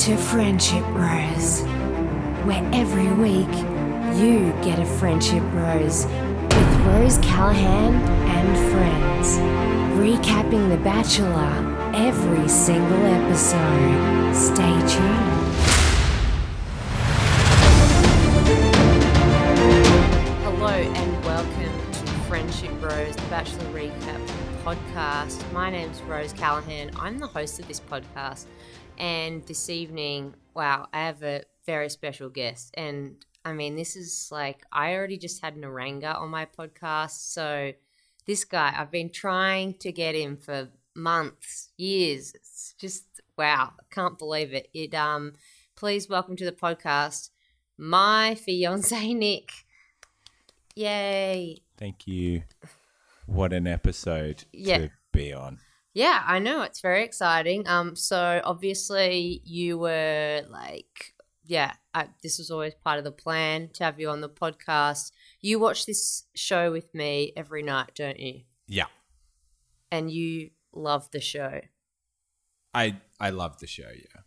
to Friendship Rose, where every week you get a friendship rose with Rose Callahan and friends, recapping The Bachelor every single episode. Stay tuned. Hello and welcome to Friendship Rose, the Bachelor Recap podcast. My name's Rose Callahan. I'm the host of this podcast. And this evening, wow, I have a very special guest. And I mean, this is like, I already just had Niranga on my podcast. So this guy, I've been trying to get him for months, years. It's just, wow, I can't believe it. It, um, please welcome to the podcast my fiance, Nick. Yay. Thank you. What an episode Yeah. to be on. Yeah, I know it's very exciting. Um, so obviously you were like, yeah, I, this was always part of the plan to have you on the podcast. You watch this show with me every night, don't you? Yeah. And you love the show. I I love the show, yeah.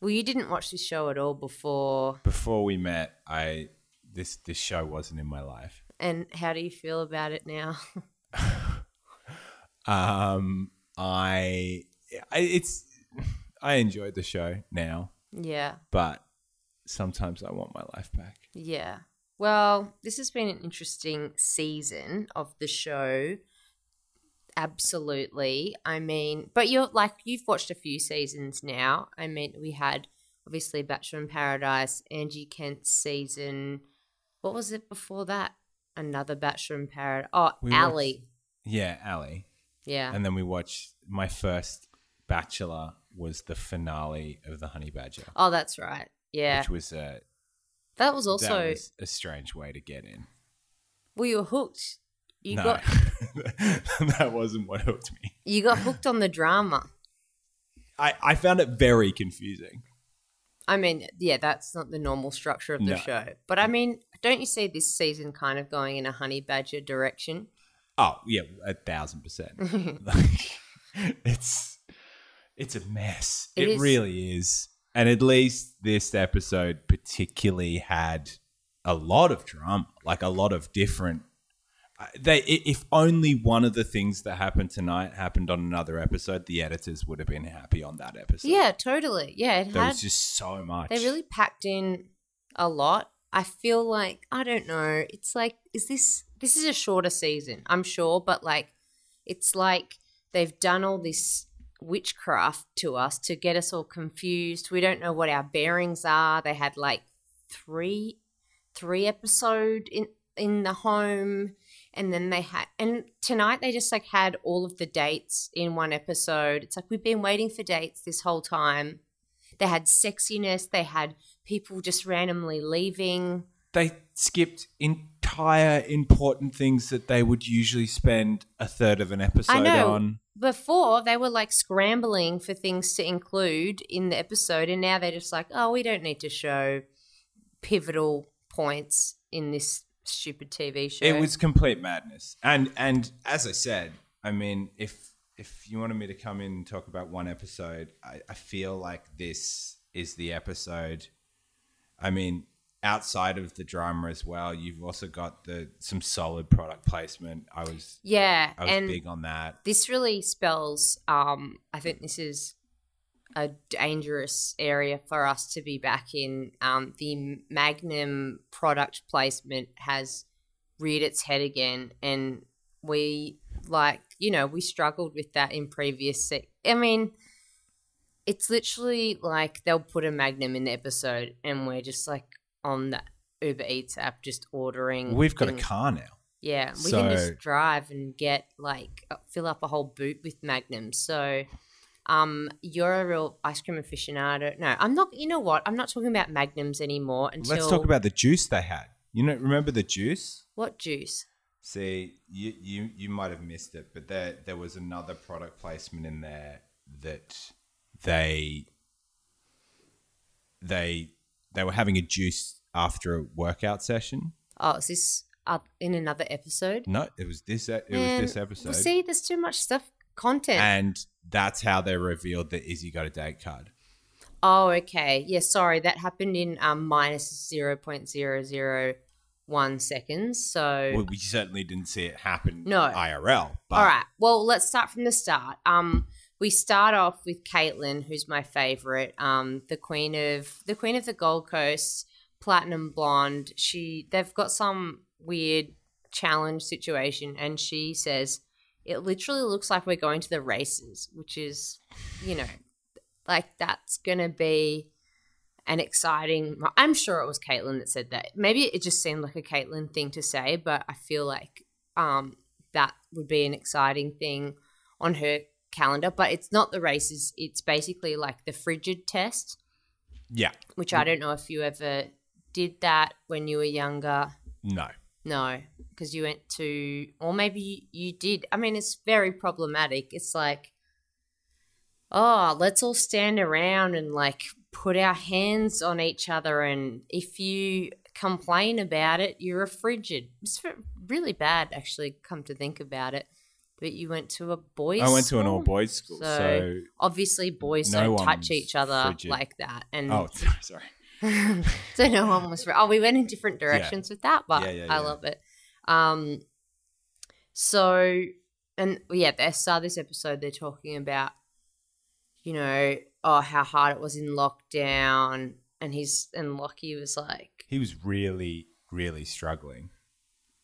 Well, you didn't watch this show at all before. Before we met, I this this show wasn't in my life. And how do you feel about it now? Um I, I it's I enjoyed the show now, yeah, but sometimes I want my life back. yeah. Well, this has been an interesting season of the show. Absolutely. I mean, but you're like you've watched a few seasons now. I mean, we had obviously Bachelor in Paradise, Angie Kent's season. What was it before that? Another Bachelor in Paradise. Oh, We watched- Ali. Yeah, Ali. Yeah. And then we watched my first Bachelor was the finale of the Honey Badger, oh, that's right. Yeah. which was a that was also that was a strange way to get in. well, you were hooked. You no, got that wasn't what hooked me. you got hooked on the drama. I, I found it very confusing. I mean, yeah, that's not the normal structure of the No. show. But I mean, don't you see this season kind of going in a honey badger direction? Oh yeah, a thousand percent. like, it's it's a mess. It It, is. really is. And at least this episode particularly had a lot of drama, like a lot of different. uh, They, if only one of the things that happened tonight happened on another episode, the editors would have been happy on that episode. Yeah, totally. Yeah, it there had was just so much. they really packed in a lot. I feel like I don't know. It's like is this this is a shorter season, I'm sure, but like it's like they've done all this witchcraft to us to get us all confused. We don't know what our bearings are. They had like three three episode in in the home and then they had and tonight they just like had all of the dates in one episode. It's like we've been waiting for dates this whole time. They had sexiness, they had people just randomly leaving. They skipped entire important things that they would usually spend a third of an episode know. on. Before they were like scrambling for things to include in the episode, and now they're just like, oh, we don't need to show pivotal points in this stupid TV show. It was complete madness. And and as I said, I mean, if if you wanted me to come in and talk about one episode, I, I feel like this is the episode. I mean, outside of the drama as well, you've also got the some solid product placement. I was yeah, I was and big on that. this really spells um i think this is a dangerous area for us to be back in um the magnum product placement has reared its head again and we like you know we struggled with that in previous se- i mean it's literally like they'll put a magnum in the episode and we're just like on the uber eats app just ordering We've got a car now. Yeah, we can just drive and get like uh, fill up a whole boot with magnums. So, um, you're a real ice cream aficionado. No, I'm not. You know what? I'm not talking about magnums anymore. Until Let's talk about the juice they had. You know, remember the juice? what juice? See, you you you might have missed it, but there there was another product placement in there that they they they were having a juice after a workout session. Oh, is this up in another episode? No, it was this. It Man, was this episode, Well, see, there's too much stuff content. and that's how they revealed that Izzy got a date card. Oh, okay. Yeah, sorry. That happened in um, minus 0.001 seconds. So, Well, we certainly didn't see it happen No. IRL. But all right. Well, let's start from the start. Um, we start off with Caitlin, who's my favorite. Um, the queen of the queen of the Gold Coast, platinum blonde. She they've got some weird challenge situation, and she says it literally looks like we're going to the races, which is, you know, like that's gonna be an exciting. I'm sure it was Caitlin that said that. Maybe it just seemed like a Caitlin thing to say, but I feel like um, that would be an exciting thing on her calendar. But it's not the races; it's basically like the frigid test, yeah, which I don't know if you ever did that when you were younger. no. No, because you went to, or maybe you, you did. I mean, it's very problematic. It's like, oh, let's all stand around and like put our hands on each other. And if you complain about it, you're a frigid. It's really bad, actually, come to think about it. But you went to a boys' I went to an all boys school, So, so, Obviously, boys no don't touch each other frigid. like that. And oh, sorry. So no one was. Oh, we went in different directions with that, but Yeah, yeah, I yeah. love it. Um, so and yeah, they start this episode. They're talking about, you know, oh how hard it was in lockdown, and he's and Lockie was like, He was really, really struggling.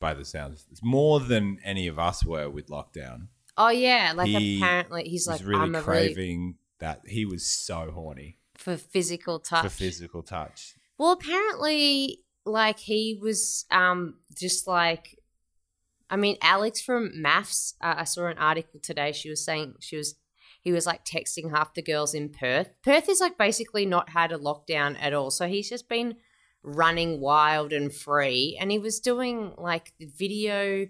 By the sounds, it's more than any of us were with lockdown. oh yeah, like He apparently he's He like really I'm a really craving that. He was so horny for physical touch. for physical touch. Well, apparently, like he was um just like, I mean, Alex from Maths. Uh, I saw an article today. She was saying she was he was like texting half the girls in Perth. Perth is like basically not had a lockdown at all, so he's just been running wild and free, and he was doing like video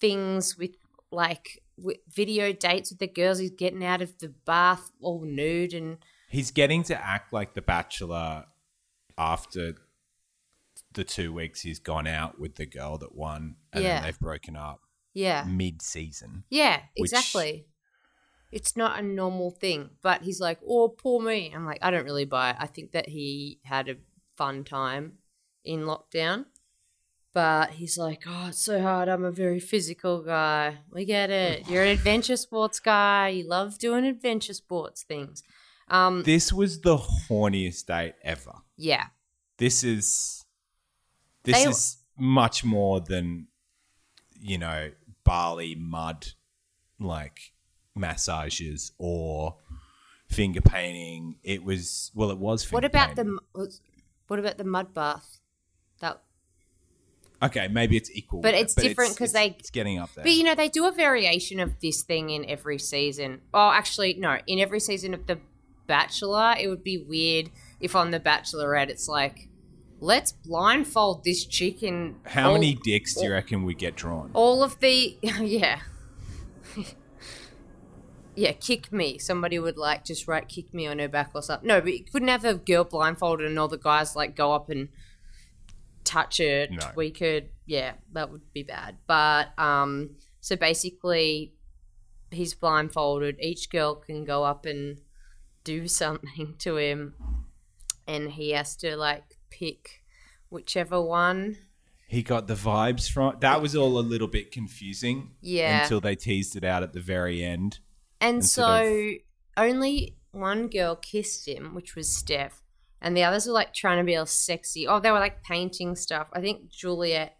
things with like with video dates with the girls. He's getting out of the bath all nude and He's getting to act like the Bachelor after the two weeks he's gone out with the girl that won, and Yeah. then they've broken up yeah. mid-season. Yeah, Which- exactly. It's not a normal thing, but he's like, "Oh, poor me." I'm like, I don't really buy it. I think that he had a fun time in lockdown, but he's like, "Oh, it's so hard. I'm a very physical guy. We get it. You're an adventure sports guy. You love doing adventure sports things." Um, This was the horniest date ever. yeah, This is this They- is much more than you know Bali mud like massages or finger painting. It was well, it was. Finger what about the painting. was- what about the mud bath? That Okay, maybe it's equal, But it's it, different 'cause it's- they- it's getting up there. But you know, they do a variation of this thing in every season. Oh, actually, no, in every season of The Bachelor, it would be weird if on The Bachelorette it's like, let's blindfold this chicken. How all- many dicks do you reckon we get drawn? All of the yeah, yeah, kick me. Somebody would like just write kick me on her back or something. No, but you couldn't have a girl blindfolded and all the guys like go up and touch her, No. tweak her. Yeah, that would be bad. But um, so basically, he's blindfolded. Each girl can go up and do something to him, and he has to like pick whichever one. He got the vibes from that was all a little bit confusing. Yeah. Until they teased it out at the very end. And Instead so only one girl kissed him, which was Steph, and the others were like trying to be all sexy. Oh, they were like painting stuff. I think Juliette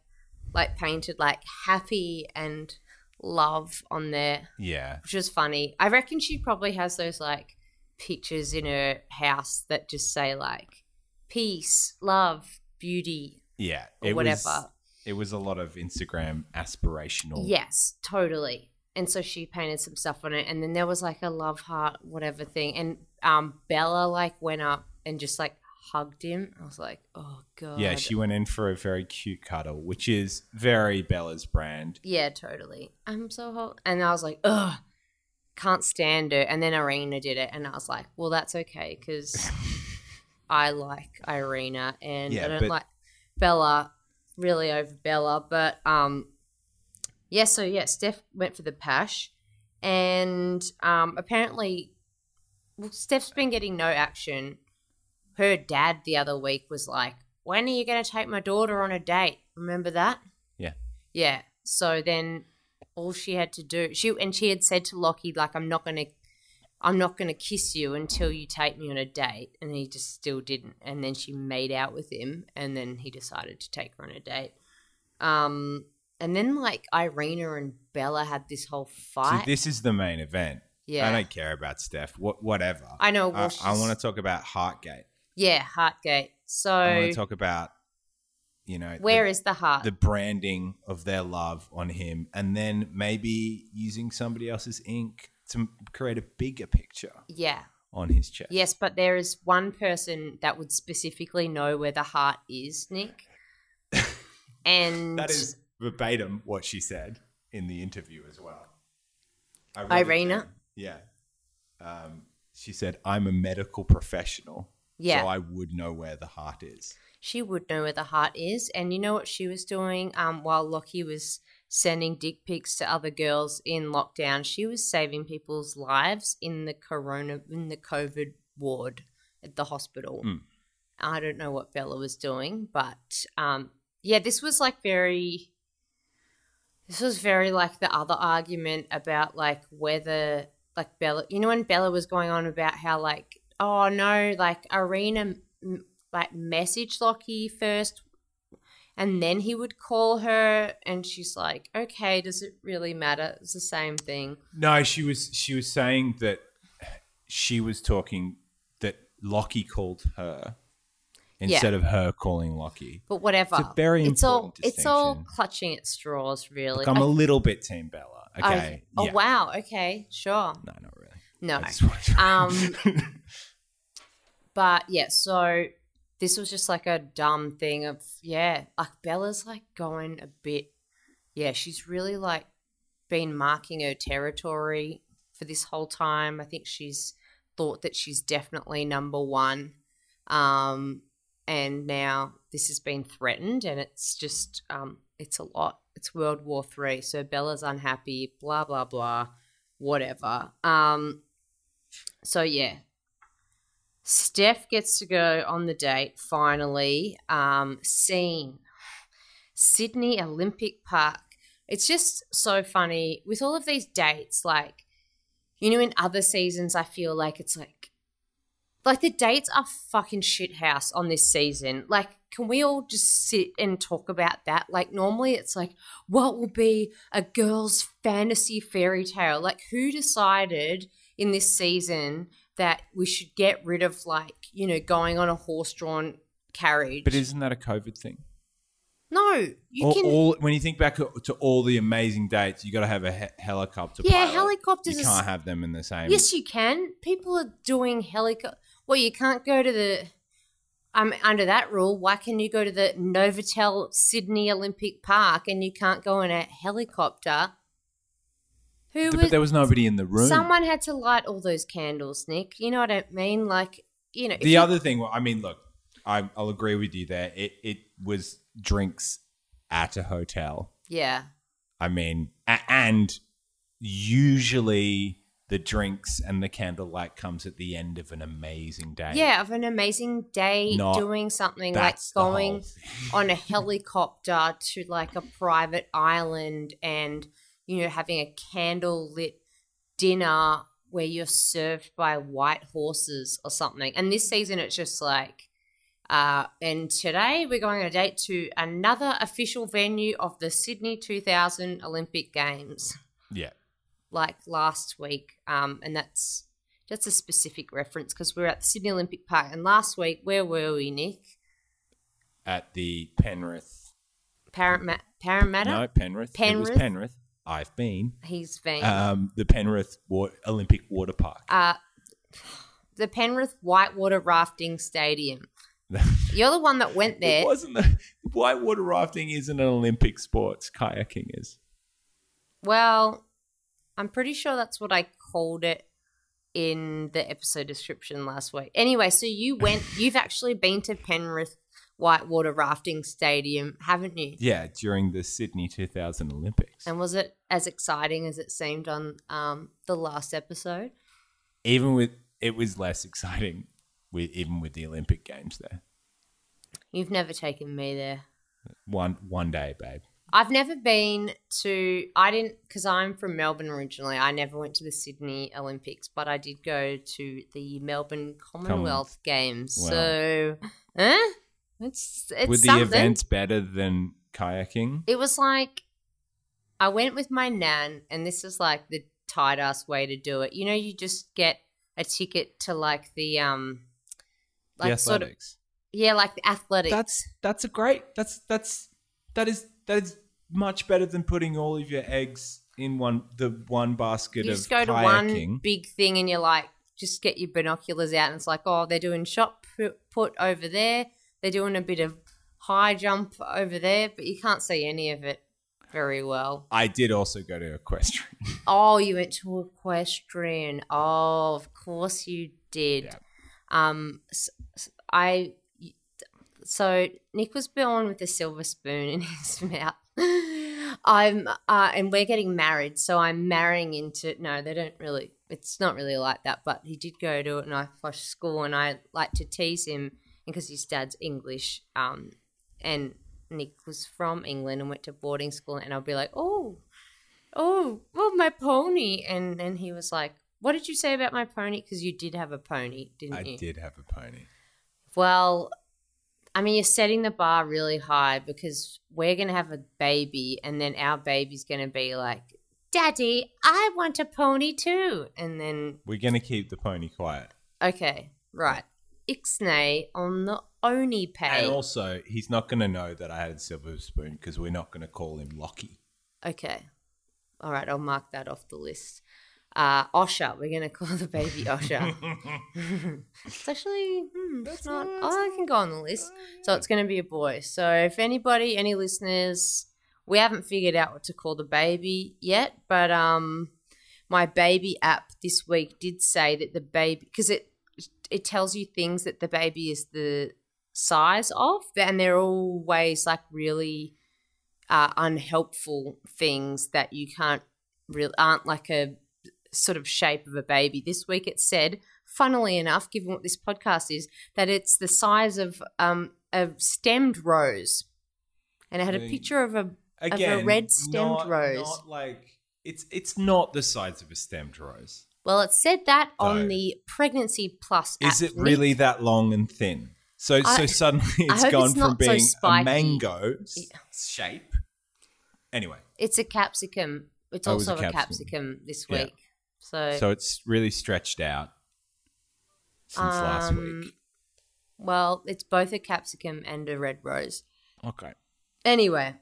like painted like happy and love on there, Yeah. which was funny. I reckon she probably has those like pictures in her house that just say like peace, love, beauty, Yeah. or whatever. Was, it was a lot of Instagram aspirational. Yes, totally. And so she painted some stuff on it, and then there was like a love heart, whatever thing, and um, Bella like went up and just like hugged him. I was like, oh god. Yeah, she went in for a very cute cuddle, which is very Bella's brand. Yeah, totally. I'm so hot, and I was like, ugh, can't stand her. And then Irina did it, and I was like, well, that's okay because I like Irina, and Yeah, I don't but- like Bella really over Bella. But um, yeah. So yeah, Steph went for the Pash, and um, apparently, well, Steph's been getting no action her dad the other week was like, "When are you going to take my daughter on a date?" Remember that? Yeah. Yeah. So then all she had to do she and she had said to Lockie like I'm not to I'm not to kiss you until you take me on a date and he just still didn't and then she made out with him and then he decided to take her on a date. Um and then like Irina and Bella had this whole fight. this is the main event. yeah. I don't care about Steph. What, whatever. I know, well, I, I want to talk about Heartgate. yeah, Heartgate. So I want to talk about, you know, where the, is the heart? the branding of their love on him, and then maybe using somebody else's ink to create a bigger picture yeah. on his chest. Yes, but there is one person that would specifically know where the heart is, Nick. And That is verbatim what she said in the interview as well. I wrote it Irina? Yeah. Um, she said, I'm a medical professional. Yeah. So I would know where the heart is. She would know where the heart is. And you know what she was doing um, while Lockie was sending dick pics to other girls in lockdown? She was saving people's lives in the corona in the COVID ward at the hospital. Mm. I don't know what Bella was doing, but um, yeah, this was like very. This was very like the other argument about like whether like Bella, you know, when Bella was going on about how like oh no, like Irina like message Lockie first, and then he would call her, and she's like, okay, does it really matter? It's the same thing. No, she was she was saying that she was talking that Lockie called her instead of her calling Lockie. But whatever. It's very it's all it's all clutching at straws, really. Look, I'm I- a little bit Team Bella. I- Okay. oh Yeah. wow. Okay. Sure. No, not really. No. I Um, but yeah, so this was just like a dumb thing of yeah, like Bella's like going a bit. Yeah, she's really like been marking her territory for this whole time. I think she's thought that she's definitely number one, um, and now this has been threatened, and it's just um, it's a lot. It's World War Three, so Bella's unhappy. Blah blah blah, whatever. Um, so yeah, Steph gets to go on the date finally. Um, scene Sydney Olympic Park. It's just so funny with all of these dates. Like, you know, in other seasons, I feel like it's like, like the dates are fucking shit house on this season. Like, can we all just sit and talk about that? Like, normally it's like, what will be a girl's fantasy fairy tale? Like, who decided in this season that we should get rid of like, you know, going on a horse drawn carriage? but isn't that a COVID thing? no, you all, can. all- when you think back to all the amazing dates, you got to have a he- helicopter. Yeah, pilot. helicopters You can't have them in the same. Yes, you can. People are doing helicopter. Well, you can't go to the. Um, under that rule, why can you go to the Novotel Sydney Olympic Park and you can't go in a helicopter? Who but there was nobody in the room. Someone had to light all those candles, Nick. You know what I mean? Like, you know. the you- other thing, well, I mean, look, I, I'll agree with you there. It it was drinks at a hotel. Yeah. I mean, and usually the drinks and the candlelight comes at the end of an amazing day. Yeah, of an amazing day Not- doing something like That's the whole going on a helicopter to like a private island and you know having a candle lit dinner where you're served by white horses or something and this season it's just like uh, and today we're going on a date to another official venue of the Sydney 2000 Olympic Games, Yeah. like last week. Um, and that's that's a specific reference because we are at the Sydney Olympic Park. And last week, where were we, Nick? At the Penrith. Parramatta. Parramatta? No, Penrith. It Penrith? was Penrith. I've been. He's been. Um, the Penrith wa- Olympic Water Park. uh, the Penrith Whitewater Rafting Stadium. You're the one that went It there. wasn't the whitewater rafting isn't an Olympic sport. Kayaking is. Well, I'm pretty sure that's what I called it in the episode description last week. Anyway, so you went, you've actually been to Penrith Whitewater Rafting Stadium, haven't you? Yeah, during the Sydney 2000 Olympics. And was it as exciting as it seemed on um, the last episode? Even with it was less exciting with even with the Olympic Games there. You've never taken me there. One one day, babe. I've never been to. I didn't because I'm from Melbourne originally. I never went to the Sydney Olympics, but I did go to the Melbourne Commonwealth Games. Wow. So, eh? It's it's Were the something. events better than kayaking? It was like I went with my nan, and this is like the tight ass way to do it. You know, you just get a ticket to like the um, like the sort of athletics. yeah, like the athletics. That's that's a great. That's that's that is that is much better than putting all of your eggs in one the one basket you of just go to kayaking. one big thing and you're like just get your binoculars out and it's like oh they're doing shot put over there they're doing a bit of high jump over there but you can't see any of it very well I did also go to equestrian. oh you went to equestrian oh of course you did Yeah. um I so nick was born with a silver spoon in his mouth i'm uh, and we're getting married so i'm marrying into no they don't really it's not really like that but he did go to an irish school and i like to tease him because his dad's english um and nick was from england and went to boarding school and i'll be like oh oh well my pony and then he was like what did you say about my pony because you did have a pony didn't I you I did have a pony. well, I mean, you're setting the bar really high because we're going to have a baby, and then our baby's going to be like, Daddy, I want a pony too. And then, We're gonna keep the pony quiet. okay, right. Ixnay on the Oni pay. And also, he's not gonna know that I had a silver spoon because we're not gonna call him Lockie. Okay. All right, I'll mark that off the list. Uh, Osha, we're going to call the baby Osha. it's actually, hmm, it's not, oh, I can go on the list. So it's going to be a boy. So if anybody, any listeners, we haven't figured out what to call the baby yet, but um, my baby app this week did say that the baby, because it, it tells you things that the baby is the size of, and they're always like really uh, unhelpful things that you can't really aren't like a sort of shape of a baby. This week it said, funnily enough, given what this podcast is, that it's the size of um, a stemmed rose, and it had a picture of a Again, red stemmed not, rose. Not like it's it's not the size of a stemmed rose. Well, it said that No. on the pregnancy plus. Is it really that long and thin? So I- so suddenly it's gone it's from not so being a mango shape. Anyway, It's a capsicum. It's Oh, also a a capsicum. capsicum this Yeah. week. So, so it's really stretched out since last Um, week. well, it's both a capsicum and a red rose. Okay. Anyway,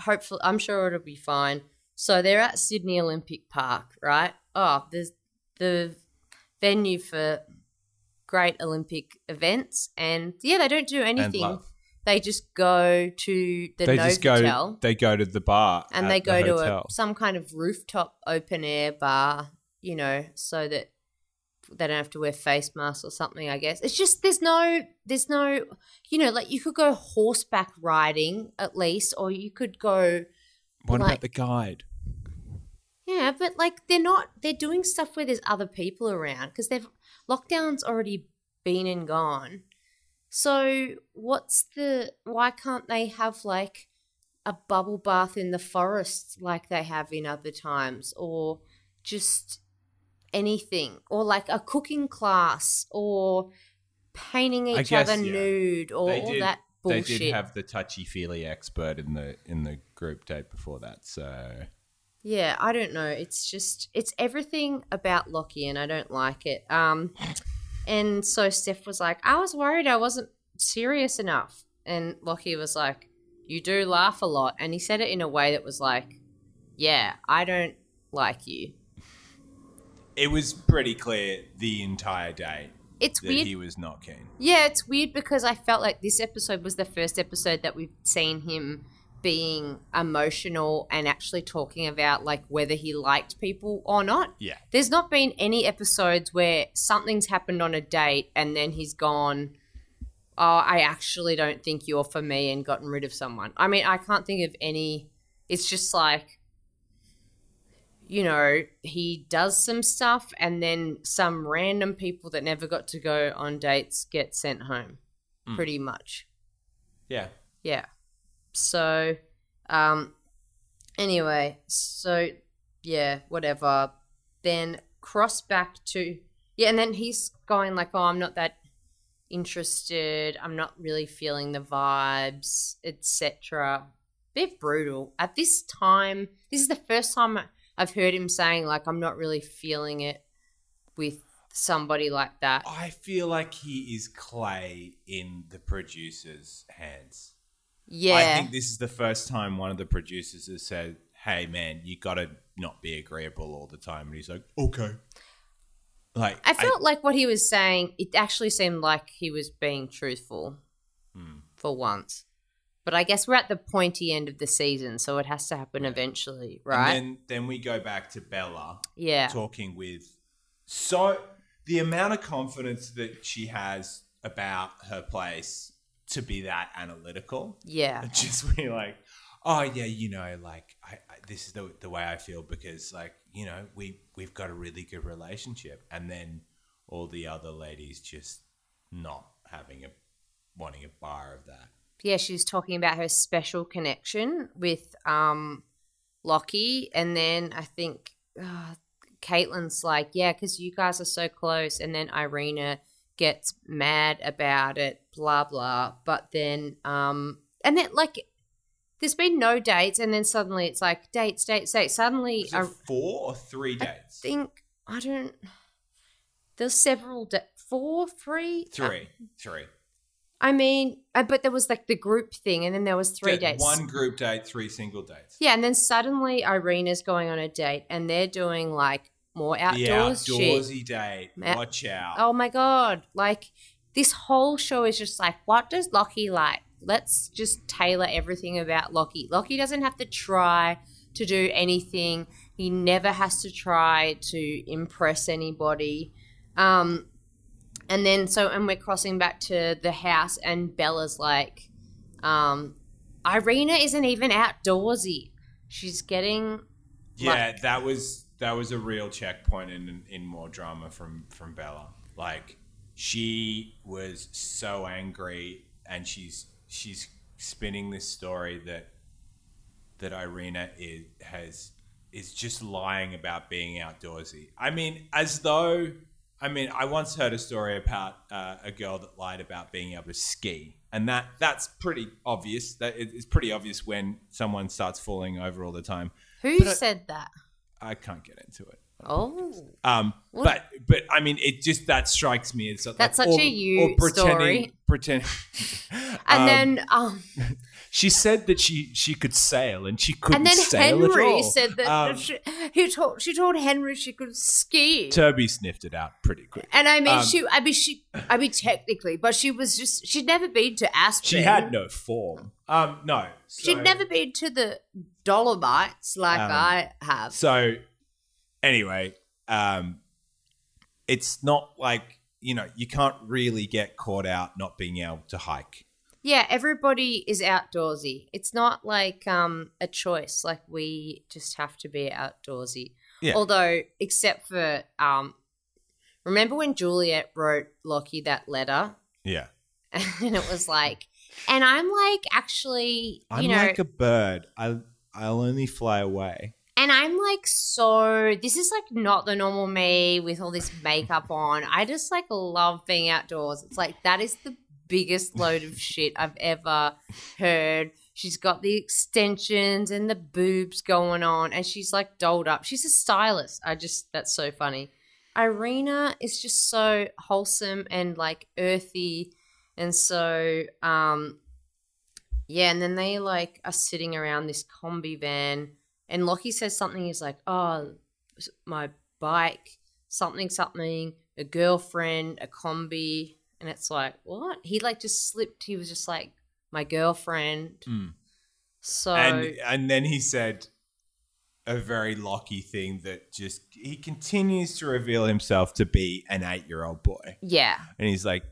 hopefully, I'm sure it'll be fine. So they're at Sydney Olympic Park, right? Oh, there's the venue for great Olympic events, and yeah, they don't do anything. They just go to the They just go. They go to the bar and they the go to a, some kind of rooftop open air bar, you know, so that they don't have to wear face masks or something. I guess it's just there's no there's no you know like you could go horseback riding at least, or you could go What like- about the guide? Yeah, but like they're not they're doing stuff where there's other people around because they've lockdown's already been and gone. So what's the why can't they have like a bubble bath in the forest like they have in other times or just anything or like a cooking class or painting each guess, other yeah. nude or They all did- that bullshit. They did have the touchy feely expert in the in the group date before that. So Yeah, I don't know. It's just it's everything about Lockie and I don't like it. Um and so Steph was like, I was worried I wasn't serious enough. And Lockie was like, You do laugh a lot and he said it in a way that was like, Yeah, I don't like you. it was pretty clear the entire day It's that weird. he was not keen. Yeah, it's weird because I felt like this episode was the first episode that we've seen him being emotional and actually talking about like whether he liked people or not. Yeah. There's not been any episodes where something's happened on a date and then he's gone, Oh, I actually don't think you're for me and gotten rid of someone. I mean, I can't think of any. It's just like, you know, he does some stuff and then some random people that never got to go on dates get sent home. Mm. Pretty much. Yeah. Yeah. So, um, anyway, so yeah, whatever. Then cross back to yeah, and then he's going like, "Oh, I'm not that interested. I'm not really feeling the vibes, etc." Bit brutal at this time. This is the first time I've heard him saying like, "I'm not really feeling it with somebody like that." I feel like he is clay in the producer's hands. Yeah, I think this is the first time one of the producers has said, "Hey, man, you got to not be agreeable all the time," and he's like, "Okay." Like I felt like what he was saying, it actually seemed like he was being truthful Hmm. for once. But I guess we're at the pointy end of the season, so it has to happen eventually, right? And then then we go back to Bella yeah. talking with so the amount of confidence that she has about her place to be that analytical. Yeah. Just be like, oh yeah, you know, like I, I this is the the way I feel because like you know we we've got a really good relationship, and then all the other ladies just not having a wanting a bar of that. Yeah, she's talking about her special connection with um Lockie, and then I think uh, Caitlin's like, yeah, because you guys are so close, and then Irina gets mad about it, blah blah. But then, um, and then like, there's been no dates, and then suddenly it's like dates, dates, dates. Suddenly, it four or three dates? I think I don't. There's several, da- four, three, Three, three. I mean, uh, but there was like the group thing, and then there was three Yeah, dates. One group date, three single dates. Yeah, and then suddenly Irina's going on a date and they're doing like more outdoors the shit. outdoorsy date. Watch out. Oh my god. Like this whole show is just like, what does Lockie like? Let's just tailor everything about Lockie. Lockie doesn't have to try to do anything. He never has to try to impress anybody. Um and then so and we're crossing back to the house and Bella's like, um, Irina isn't even outdoorsy. She's getting Yeah, that was that was a real checkpoint in in more drama from from Bella. Like she was so angry, and she's she's spinning this story that that Irina is has is just lying about being outdoorsy. I mean, as though I mean, I once heard a story about uh, a girl that lied about being able to ski, and that that's pretty obvious. That it's pretty obvious when someone starts falling over all the time. who But I- said that? I can't get into it. Oh. Um, What? but but I mean, it just that strikes me as like, That's such or, a you or pretending, story. Pretend. And Um, then um she said that she she could sail and she couldn't and then sail Henry said that Um, she, he told she told Henry she could ski. Toby sniffed it out pretty quick. and I mean um, she I mean she I mean technically, but she was just she'd never been to Aspen. She had no form. Um, no, She'd never been to the Dolomites like Um, I have. So, anyway, um, it's not like you know you can't really get caught out not being able to hike. Yeah, everybody is outdoorsy. It's not like um a choice. Like we just have to be outdoorsy. Yeah. Although, except for um, remember when Juliette wrote Lockie that letter, Yeah, and it was like, and I'm like actually, you I'm know, like a bird. I I'll only fly away. and I'm like so. This is like not the normal me with all this makeup on. I just like love being outdoors. It's like that is the biggest load of shit I've ever heard. She's got the extensions and the boobs going on, and she's like dolled up. She's a stylist. I just that's so funny. Irina is just so wholesome and like earthy, and so um, yeah. And then they like are sitting around this combi van, and Lockie says something. He's like, "Oh, my bike, something, something, a girlfriend, a combi," and it's like, what? He like just slipped. He was just like, "My girlfriend." Mm. So and and then he said a very lucky thing that just he continues to reveal himself to be an eight year old boy, yeah, and he's like,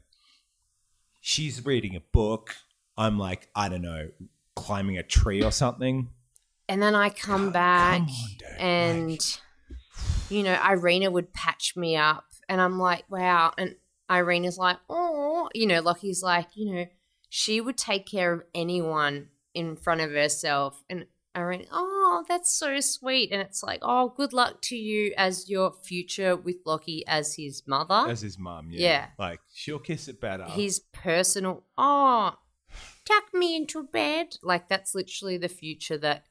she's reading a book. I'm like, I don't know, climbing a tree or something. and then I come God, back come on, and like- you know, Irina would patch me up. And I'm like, wow. And Irina's like, oh, you know, Lockie's like, you know, she would take care of anyone in front of herself. And Irene, oh, that's so sweet. And it's like, oh, good luck to you as your future with Lockie as his mother. As his mum, yeah. Yeah. Like she'll kiss it better. his personal, oh, tuck me into bed. Like that's literally the future that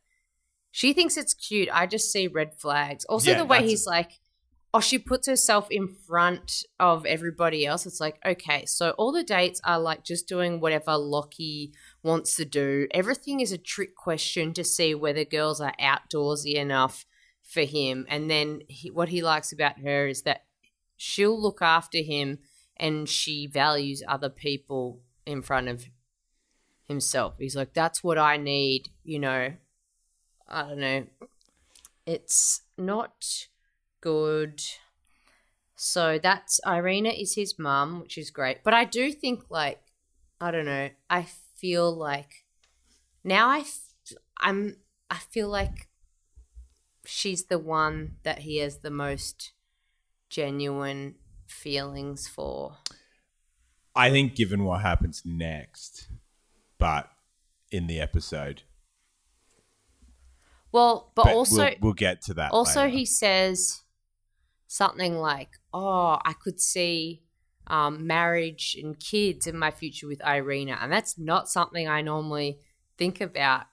she thinks it's cute. I just see red flags. Also, Yeah, the way he's like, oh, she puts herself in front of everybody else. It's like, okay, so all the dates are like just doing whatever Lockie wants to do. Everything is a trick question to see whether girls are outdoorsy enough for him. And then he, what he likes about her is that she'll look after him and she values other people in front of himself. He's like, that's what I need, you know. I don't know. It's not good. So that's Irina is his mum, which is great. But I do think like I don't know. I feel like now I f- I'm I feel like she's the one that he has the most genuine feelings for. I think given what happens next, but in the episode. Well, but, But also we'll, we'll get to that. also later. he says something like, "Oh, I could see um, marriage and kids in my future with Irina," and that's not something I normally think about.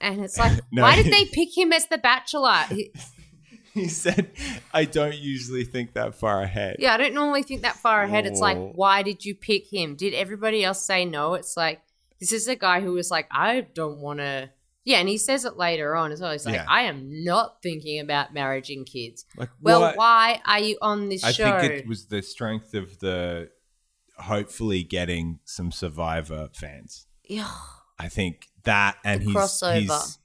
And it's like, No. why did they pick him as the bachelor? He- he said, "I don't usually think that far ahead." yeah, I don't normally think that far ahead. It's like, Oh. why did you pick him? Did everybody else say no? It's like this is a guy who was like, I don't want to. Yeah, and he says it later on as well. He's like, Yeah. I am not thinking about marriage and kids. Like, Well, what- why are you on this I show? I think it was the strength of the hopefully getting some Survivor fans. Yeah. I think that and The he's crossover. he's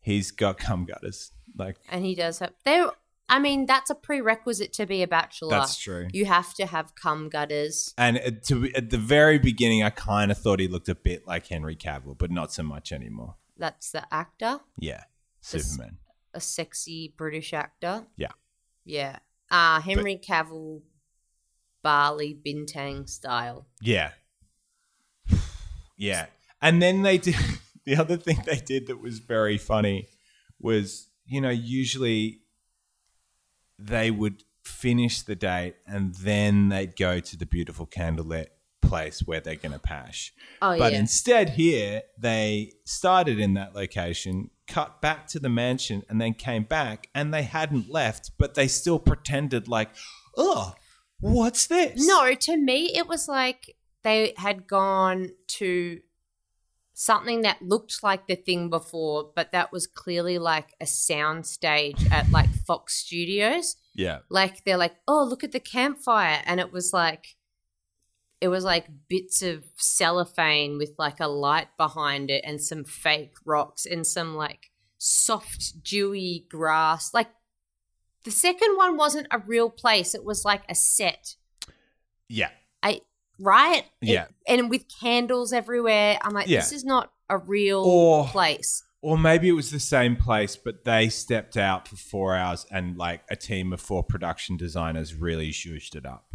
he's got cum gutters. Like and he does have there. I mean, that's a prerequisite to be a bachelor. that's true. You have to have cum gutters. And uh, to, at the very beginning, I kind of thought he looked a bit like Henry Cavill, but not so much anymore. That's the actor, Yeah, Superman. a sexy British actor. Yeah. Yeah. Uh Henry Cavill, Bali Bintang style. Yeah, yeah. And then they did the other thing they did that was very funny was you know usually they would finish the date and then they'd go to the beautiful candlelit place where they're going to pash. Oh But yeah. instead, here they started in that location, cut back to the mansion, and then came back, and they hadn't left, but they still pretended like, "Oh, what's this?" No, to me, it was like they had gone to something that looked like the thing before, but that was clearly like a sound stage at like Fox Studios. yeah, Like they're like, oh, look at the campfire. And it was like, it was like bits of cellophane with like a light behind it and some fake rocks and some like soft, dewy grass. Like the second one wasn't a real place, it was like a set. yeah, I right? It- Yeah. and with candles everywhere. I'm like, Yeah. this is not a real Or- place. or maybe it was the same place, but they stepped out for four hours, and like a team of four production designers really zhuzhed it up.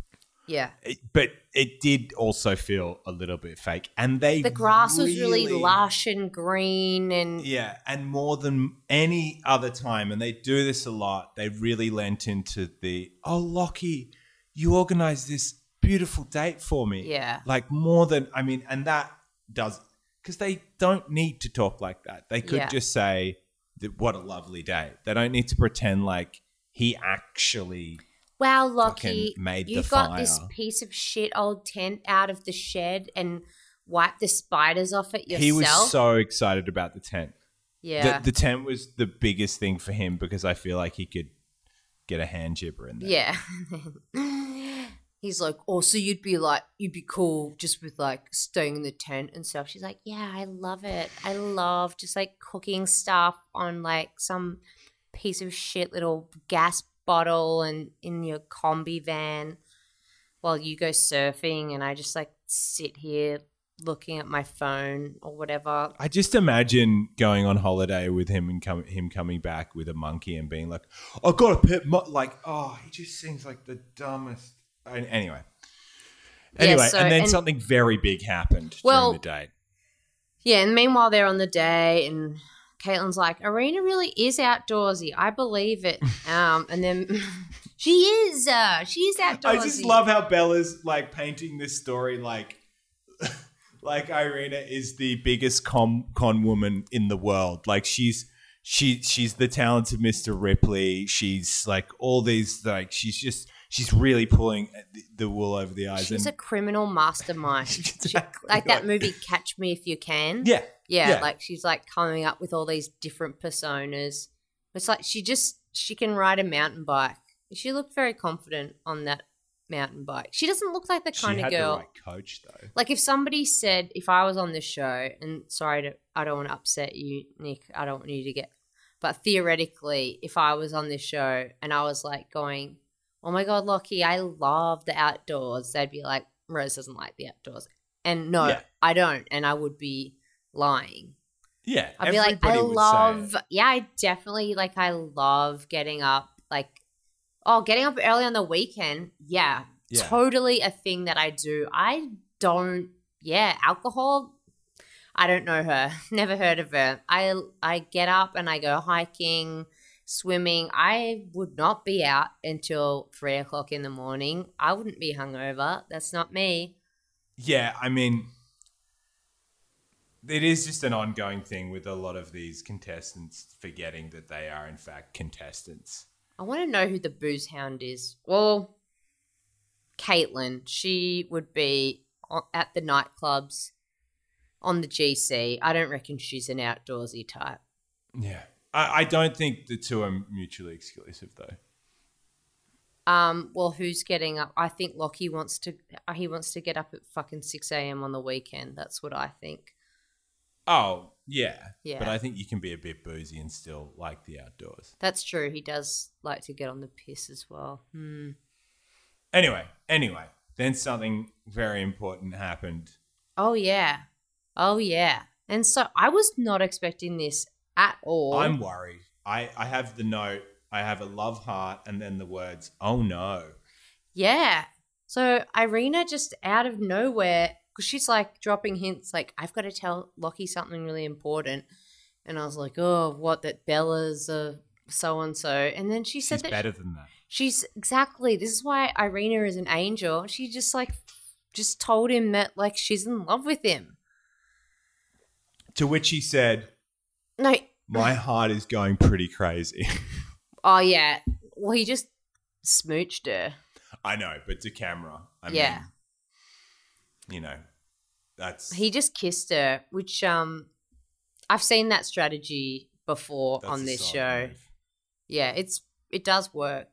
Yeah. It- but it did also feel a little bit fake, and they The grass was really lush and green and Yeah, and more than any other time, and they do this a lot, they really lent into the, oh, Lockie, you organized this beautiful date for me. Yeah. Like more than, I mean, and that does, because they don't need to talk like that. They could Yeah. just say, that, what a lovely day. They don't need to pretend like he actually, Wow, Lockie, you got this piece of shit old tent out of the shed and wiped the spiders off it yourself. he was so excited about the tent. yeah, The, the tent was the biggest thing for him because I feel like he could get a hand jibber in there. yeah. He's like, oh, so you'd be like, you'd be cool just with like staying in the tent and stuff. She's like, yeah, I love it. I love just like cooking stuff on like some piece of shit little gas bottle and in your combi van while you go surfing and I just like sit here looking at my phone or whatever. I just imagine going on holiday with him and com- him coming back with a monkey and being like, "I got a pet." Mo-. Like, oh, he just seems like the dumbest. And anyway, Yeah, anyway, so- and then and- something very big happened Well- during the date. Yeah, and meanwhile they're on the day and Caitlin's like, Irina really is outdoorsy. I believe it. Um, and then she is. Uh, she is outdoorsy. I just love how Bella's like painting this story like like Irina is the biggest con con woman in the world. Like she's she she's the talented Mr. Ripley. She's like all these like she's just she's really pulling the, wool over the eyes. She's a criminal mastermind. She- Exactly. like that movie Catch Me If You Can. yeah, yeah, yeah. like she's like coming up with all these different personas. It's like she just she can ride a mountain bike. She looked very confident on that mountain bike. She doesn't look like the kind of girl. right coach though. Like if somebody said, if I was on this show, and sorry to, I don't want to upset you, Nick. I don't want you to get, but theoretically, if I was on this show and I was like going, oh my god, Lockie, I love the outdoors, they'd be like, Rose doesn't like the outdoors, and no, Yeah. I don't, and I would be lying. Yeah, I'd be like, I everybody would say love, yeah, I definitely like, I love getting up, like, oh, getting up early on the weekend, yeah, Yeah. totally a thing that I do. I don't, yeah, alcohol. I don't know her. Never heard of her. I I get up and I go hiking, swimming. I would not be out until three o'clock in the morning. I wouldn't be hungover. That's not me. Yeah, I mean, it is just an ongoing thing with a lot of these contestants forgetting that they are in fact contestants. I want to know who the booze hound is. Well, Caitlin. She would be at the nightclubs on the GC. I don't reckon she's an outdoorsy type. Yeah. I, I don't think the two are mutually exclusive, though. Um, well, who's getting up? I think Lockie wants to. He wants to get up at fucking six a.m. on the weekend. That's what I think. Oh, yeah. Yeah. But I think you can be a bit boozy and still like the outdoors. That's true. He does like to get on the piss as well. Hmm. Anyway, anyway, then something very important happened. Oh yeah, oh yeah. And so I was not expecting this at all. I'm worried. I, I have the note, I have a love heart, and then the words, oh no. Yeah. So Irina just out of nowhere, because she's like dropping hints, like I've got to tell Lockie something really important, and I was like, oh, what that Bella's a so and so, and then she said She's that better than that. she's exactly this is why Irina is an angel. She just like just told him that like she's in love with him. To which he said, No, my heart is going pretty crazy. oh yeah. Well, he just smooched her. I know, but to camera. I Yeah. mean, you know, that's He just kissed her, which um, I've seen that strategy before that's on this show. move. Yeah, it's it does work.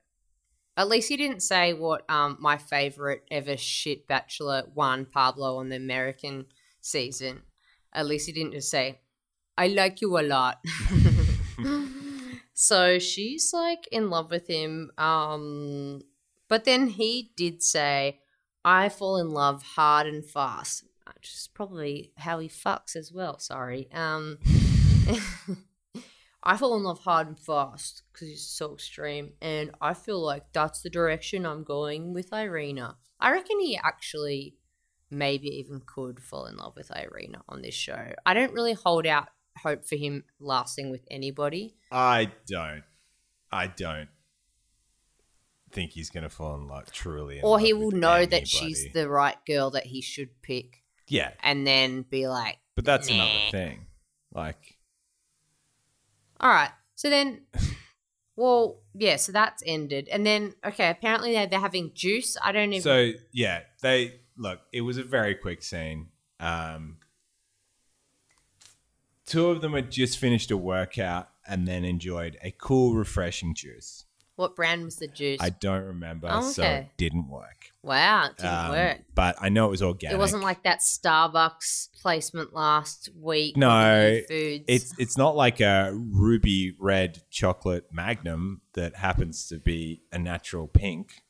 At least he didn't say what um my favorite ever shit bachelor won Pablo on the American season. At least he didn't just say, "I like you a lot." so she's like in love with him. Um, but then he did say, "I fall in love hard and fast," which is probably how he fucks as well. Sorry. Um. I fall in love hard and fast because he's so extreme, and I feel like that's the direction I'm going with Irina. I reckon he actually maybe even could fall in love with Irina on this show. I don't really hold out hope for him lasting with anybody. I don't. I don't think he's going to fall in love truly. in or he will know that she's the right girl that he should pick, Yeah, and then be like, but that's Nah. another thing. Like, All right. So then, well, yeah. So that's ended, and then okay. Apparently they're, they're having juice. I don't even. so yeah, they look. It was a very quick scene. Um, two of them had just finished a workout and then enjoyed a cool, refreshing juice. What brand was the juice? I don't remember, Oh, so okay. it didn't work. wow, it didn't Um, work. But I know it was organic. It wasn't like that Starbucks placement last week. No, foods. it's it's not like a ruby red chocolate magnum that happens to be a natural pink.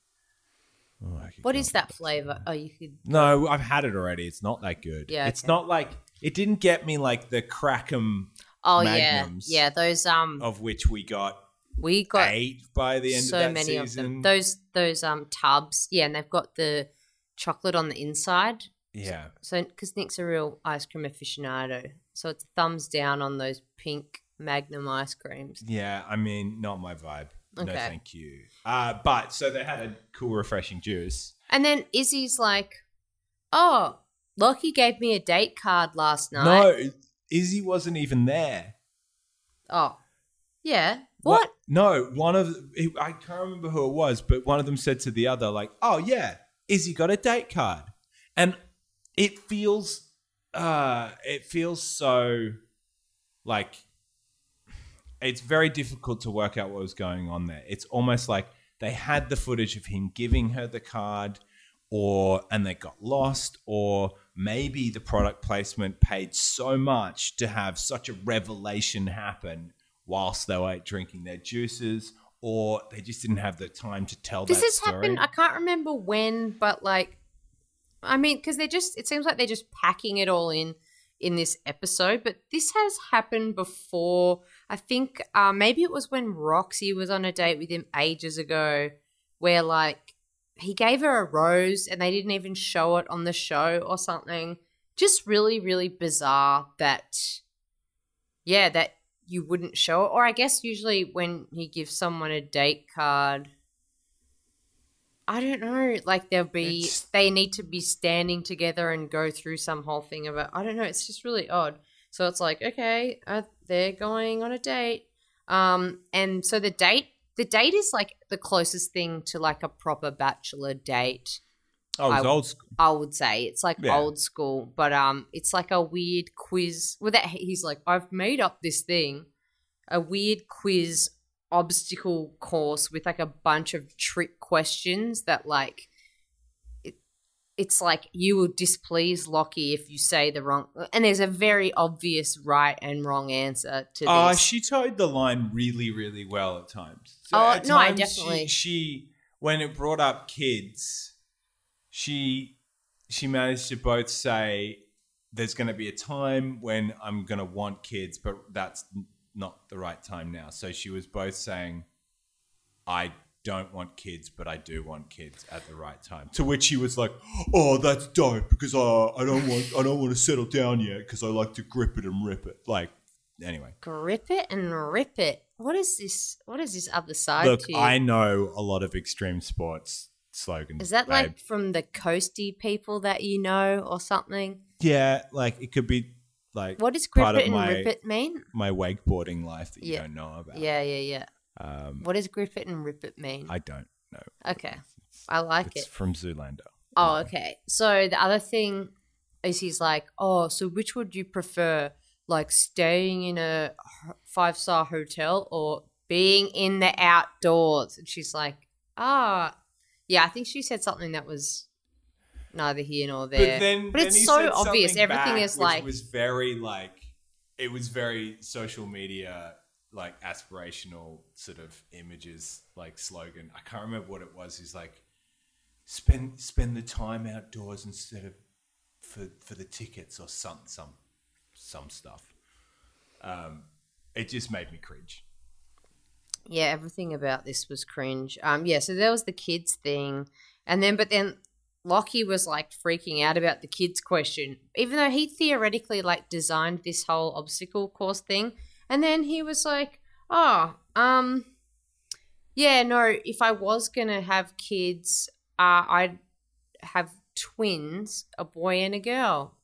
Oh, What is that flavor? Oh, you could. No, I've had it already. It's not that good. Yeah, it's okay. not like it didn't get me like the Crackham Oh Magnums. yeah, yeah. Those um, of which we got, we got eight by the end so of that many season. of them. Those those um tubs, yeah, and they've got the chocolate on the inside. yeah, So because Nick's a real ice cream aficionado, so it's thumbs down on those pink Magnum ice creams. yeah. I mean, not my vibe. No, thank you. Uh, but so they had a cool, refreshing juice. And then Izzy's like, "Oh, Lockie gave me a date card last night." No, Izzy wasn't even there. Oh, yeah. What? No, one of I can't remember who it was, but one of them said to the other, like, "Oh yeah, Izzy got a date card," and it feels, uh, it feels so, like, it's very difficult to work out what was going on there. It's almost like they had the footage of him giving her the card, or and they got lost, or maybe the product placement paid so much to have such a revelation happen whilst they were drinking their juices, or they just didn't have the time to tell This has story. happened. I can't remember when, but like, I mean, because they're just. It seems like they're just packing it all in in this episode. But this has happened before. I think uh, maybe it was when Roxy was on a date with him ages ago, where like he gave her a rose and they didn't even show it on the show or something. Just really, really bizarre that. Yeah, that you wouldn't show it, or I guess usually when he gives someone a date card. I don't know. Like they'll be, It's- they need to be standing together and go through some whole thing of it. I don't know. It's just really odd. So it's like, okay, uh, they're going on a date, um, and so the date, the date is like the closest thing to like a proper bachelor date. Oh, it was I- old school. I would say it's like Yeah. old school, but um, it's like a weird quiz. With that, he's like, I've made up this thing, a weird quiz obstacle course with like a bunch of trick questions that like, it, it's like you will displease Lockie if you say the wrong, and there's a very obvious right and wrong answer to Oh, this. she towed the line really, really well at times. Oh, at no, I definitely- She, she, when it brought up kids, she, she managed to both say, "There's going to be a time when I'm going to want kids, but that's not the right time now." So she was both saying, "I." Don't want kids, but I do want kids at the right time. To which he was like, "Oh, that's dope because uh, I don't want I don't want to settle down yet because I like to grip it and rip it." Like, anyway. Grip it and rip it. What is this? What is this other side Look, to you? I know a lot of extreme sports slogans. Is that babe. like from the coasty people that you know or something? yeah, like it could be like What does grip part it and my rip it mean? my wakeboarding life that you don't know about. Yeah, yeah, yeah. um, What does grip it and rip it mean? I don't know. okay. I like It's it. from Zoolander. Oh, okay. So the other thing is he's like, oh, so which would you prefer? Like staying in a five star hotel or being in the outdoors? And she's like, ah, yeah, I think she said something that was neither here nor there. But then, but then it's so obvious. Everything back is like, was very like it was very social media like aspirational sort of images like slogan. I can't remember what it was. He's like spend spend the time outdoors instead of for for the tickets or some some some stuff. Um, it just made me cringe. Yeah, everything about this was cringe. Um, yeah, so there was the kids thing, and then but then Lockie was like freaking out about the kids question, even though he theoretically like designed this whole obstacle course thing, and then he was like, "Oh, um, yeah, no, if I was gonna have kids, uh, I'd have twins, a boy and a girl."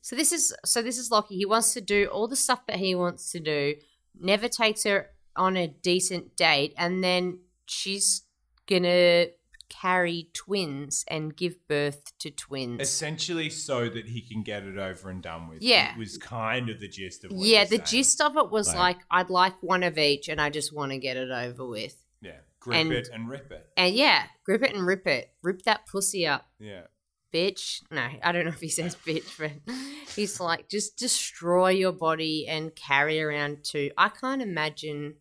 So this is so this is Lockie. He wants to do all the stuff that he wants to do. Never takes her on a decent date, and then she's gonna carry twins and give birth to twins. Essentially, so that he can get it over and done with. Yeah. it was kind of the gist of. What yeah, the saying. gist of it was Like- like, I'd like one of each, and I just want to get it over with. Yeah, grip and- it and rip it. And yeah, grip it and rip it, rip that pussy up. Yeah. bitch. No, I don't know if he says bitch, but he's like, just destroy your body and carry around two. I can't imagine.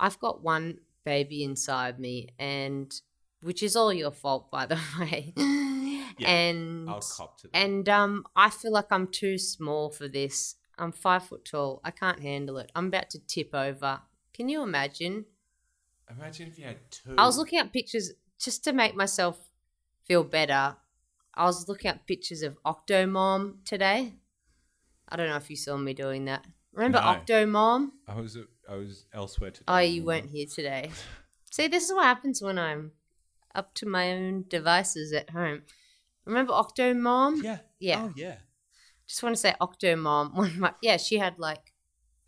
I've got one baby inside me, and which is all your fault, by the way. and I'll cop to that. and um, I feel like I'm too small for this. I'm five foot tall. I can't handle it. I'm about to tip over. Can you imagine? Imagine if you had two. I was looking at pictures just to make myself feel better. I was looking at pictures of Octomom today. I don't know if you saw me doing that. Remember No. Octomom? I was I was elsewhere today. Oh, you weren't here today. See, this is what happens when I'm up to my own devices at home. Remember Octomom? Yeah. Yeah. Oh yeah. Just want to say Octomom. One of my, yeah, she had like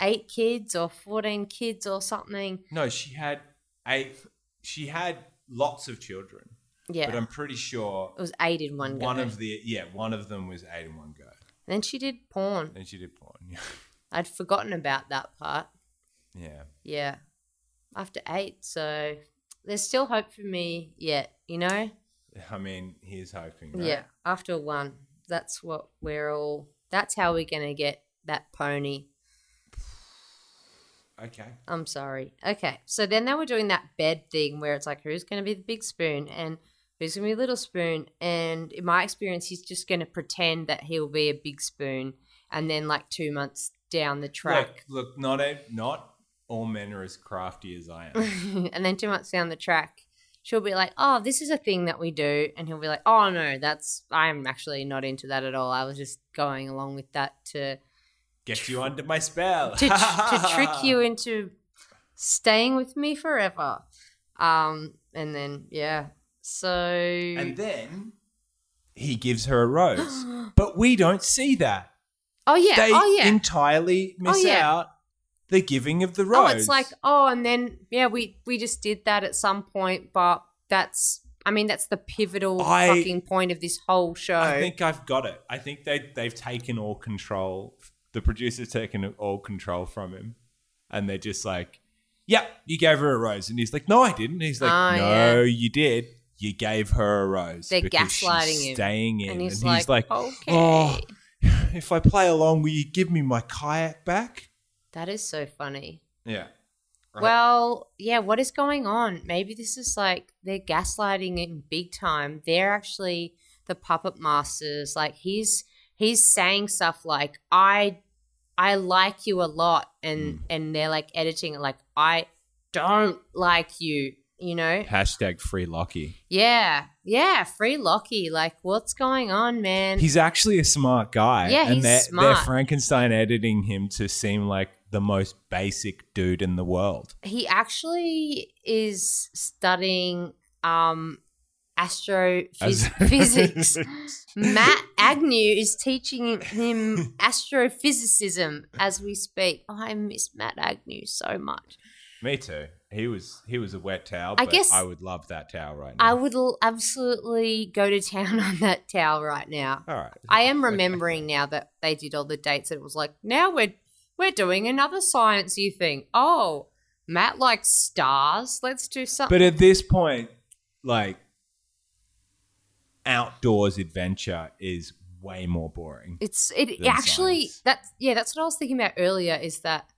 eight kids or 14 kids or something. No, she had eight. She had lots of children, Yeah. but I'm pretty sure it was eight in one go. one of the yeah one of them was eight in one go. then she did porn. Then she did porn. Yeah. I'd forgotten about that part. Yeah. Yeah. After eight, so there's still hope for me yet, you know? I mean, he's hoping. Right? Yeah. After one. That's what we're all that's how we're gonna get that pony. Okay. I'm sorry. Okay. So then they were doing that bed thing where it's like who's gonna be the big spoon and who's gonna be the little spoon and in my experience he's just gonna pretend that he'll be a big spoon and then like two months down the track Look, look, not a, not all men are as crafty as I am. and then two months down the track, she'll be like, "Oh, this is a thing that we do," and he'll be like, "Oh no, that's I'm actually not into that at all. I was just going along with that to Get you under my spell. to, to trick you into staying with me forever." Um, and then yeah, so And then he gives her a rose, but we don't see that. oh yeah, They oh yeah, entirely miss yeah. out the giving of the rose. oh it's like oh, and then yeah, we we just did that at some point, but that's. I mean, that's the pivotal I- fucking point of this whole show. I think I've got it. I think they they've taken all control. The producer's taken all control from him, and they're just like, "Yeah, you gave her a rose," and he's like, "No, I didn't." He's like, Oh, "No, yeah. you did. You gave her a rose." They're gaslighting him. staying in, and he's, and he's like, like, okay. "Oh, if I play along, will you give me my kayak back?" That is so funny. Yeah. Right. Well, yeah, what is going on? Maybe this is like they're gaslighting in big time. They're actually the puppet masters. Like he's he's saying stuff like I I like you a lot and Mm. and they're like editing it like I don't like you, you know? Hashtag free Lockie. Yeah. Yeah, free Lockie. Like what's going on, man? He's actually a smart guy. Yeah, and he's they're, smart. They're Frankenstein editing him to seem like the most basic dude in the world. he actually is studying um astrophysics. Matt Agnew is teaching him astrophysicism as we speak. Oh, I miss Matt Agnew so much. Me too. He was he was a wet towel, I but guess- I would love that towel right now. I would l- absolutely go to town on that towel right now. All right. I am remembering now that they did all the dates. And it was like now we're we're doing another sciencey thing. Oh, Matt likes stars. Let's do something. But at this point, like outdoors adventure is way more boring. It's it actually science. that's yeah, that's what I was thinking about earlier is that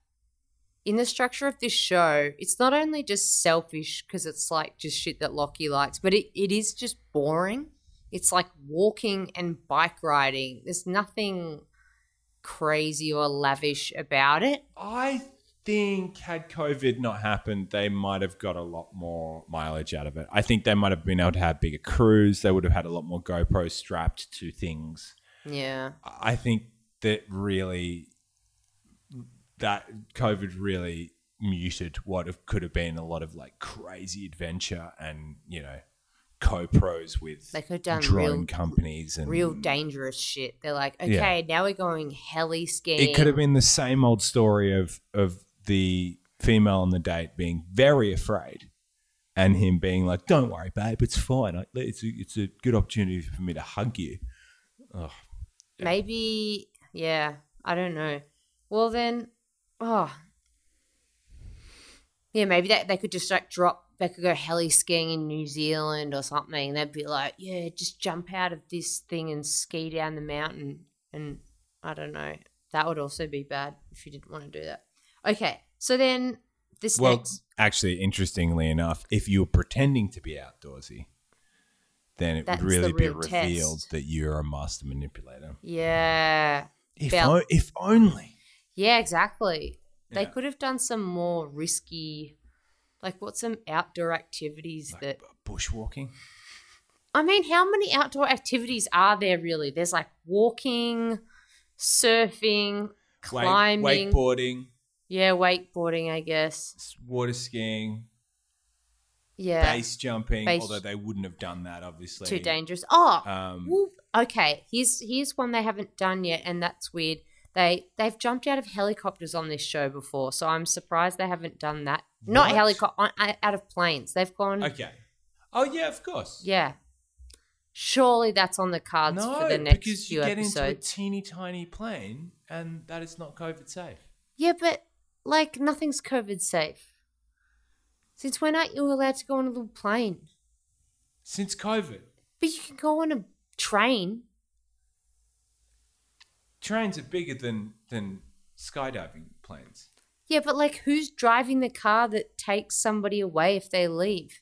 in the structure of this show, it's not only just selfish because it's like just shit that Lockie likes, but it, it is just boring. It's like walking and bike riding. There's nothing crazy or lavish about it. I think had COVID not happened, they might have got a lot more mileage out of it. I think they might have been able to have bigger crews. They would have had a lot more GoPros strapped to things. Yeah. I think that really that COVID really muted what could have been a lot of like crazy adventure and you know GoPros with like have done drone real companies and real dangerous shit. They're like, Yeah. okay, now we're going heli skiing. it could have been the same old story of of the female on the date being very afraid and him being like don't worry babe it's fine it's a, it's a good opportunity for me to hug you Ugh. Maybe, yeah, I don't know. Well, then, oh, yeah, maybe that they could just like drop. They could go heli skiing in New Zealand or something. They'd be like, yeah, just jump out of this thing and ski down the mountain. And I don't know. That would also be bad if you didn't want to do that. Okay, so then this Well, next. actually, interestingly enough, if you were pretending to be outdoorsy, then it That's would really be revealed test. that you're a master manipulator. Yeah. If, Bel- o- if only. Yeah, exactly. They Yeah. could have done some more risky, like what's some outdoor activities that. Bushwalking. I mean, how many outdoor activities are there really? There's like walking, surfing, Wake- climbing. wakeboarding, Yeah, wakeboarding, I guess. water skiing, Yeah. base jumping, Base- although they wouldn't have done that, obviously. Too dangerous. Oh, Um, well, okay. Here's here's one they haven't done yet, and that's weird. They they've jumped out of helicopters on this show before, so I'm surprised they haven't done that. Not helicopter, out of planes. They've gone. okay. Oh, yeah, of course. Yeah. Surely that's on the cards No, for the next because few you get into a teeny tiny plane and that is not COVID safe. yeah, but like nothing's COVID safe. Since when aren't you allowed to go on a little plane? Since COVID, But you can go on a train. trains are bigger than, than skydiving planes. Yeah, but like who's driving the car that takes somebody away if they leave?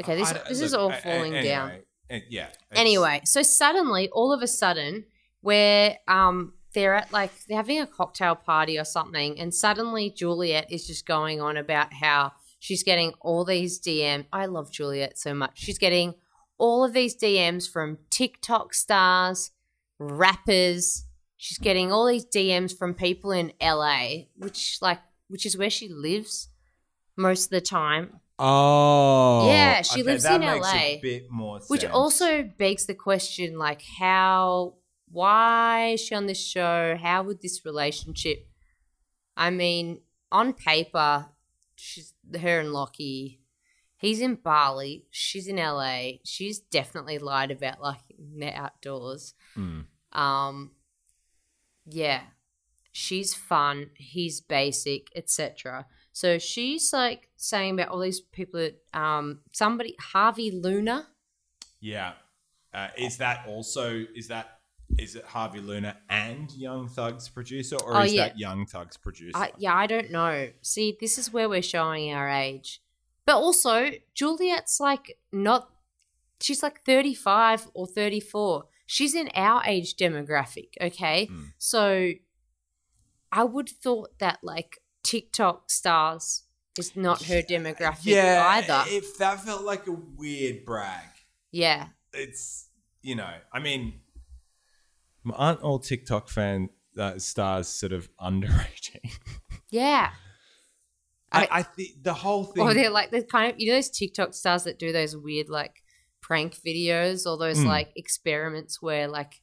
Okay, this I this is look, all a- a- falling down. anyway, uh, yeah. Anyway, so suddenly, all of a sudden, where um they're at like they're having a cocktail party or something, and suddenly Juliette is just going on about how she's getting all these DM. I love Juliette so much. She's getting all of these DMs from TikTok stars, rappers. She's getting all these DMs from people in LA, which like which is where she lives most of the time. Oh. Yeah, she lives that in makes A LA, bit more Which sense. also begs the question like how why is she on this show? How would this relationship I mean, on paper, she's her and Lockie. He's in Bali. She's in LA. She's definitely lied about like the outdoors. Mm. Um yeah. She's fun, he's basic, etc. So she's like saying about all these people that um somebody Harvey Luna. Yeah. Uh, is that also is that is it Harvey Luna and Young Thug's producer, or Oh, is yeah. that Young Thug's producer? Yeah, I don't know. See, this is where we're showing our age. But also, Juliette's like not, she's like 35 or 34. She's in our age demographic, okay? Mm. So I would thought that like TikTok stars is not her demographic yeah, either. If that felt like a weird brag, yeah. it's you know, I mean, aren't all TikTok fan uh, stars sort of underrating? Yeah. I, I- I think the whole thing. Or they're like they're kind of you know those TikTok stars that do those weird like prank videos or those Mm. like experiments where like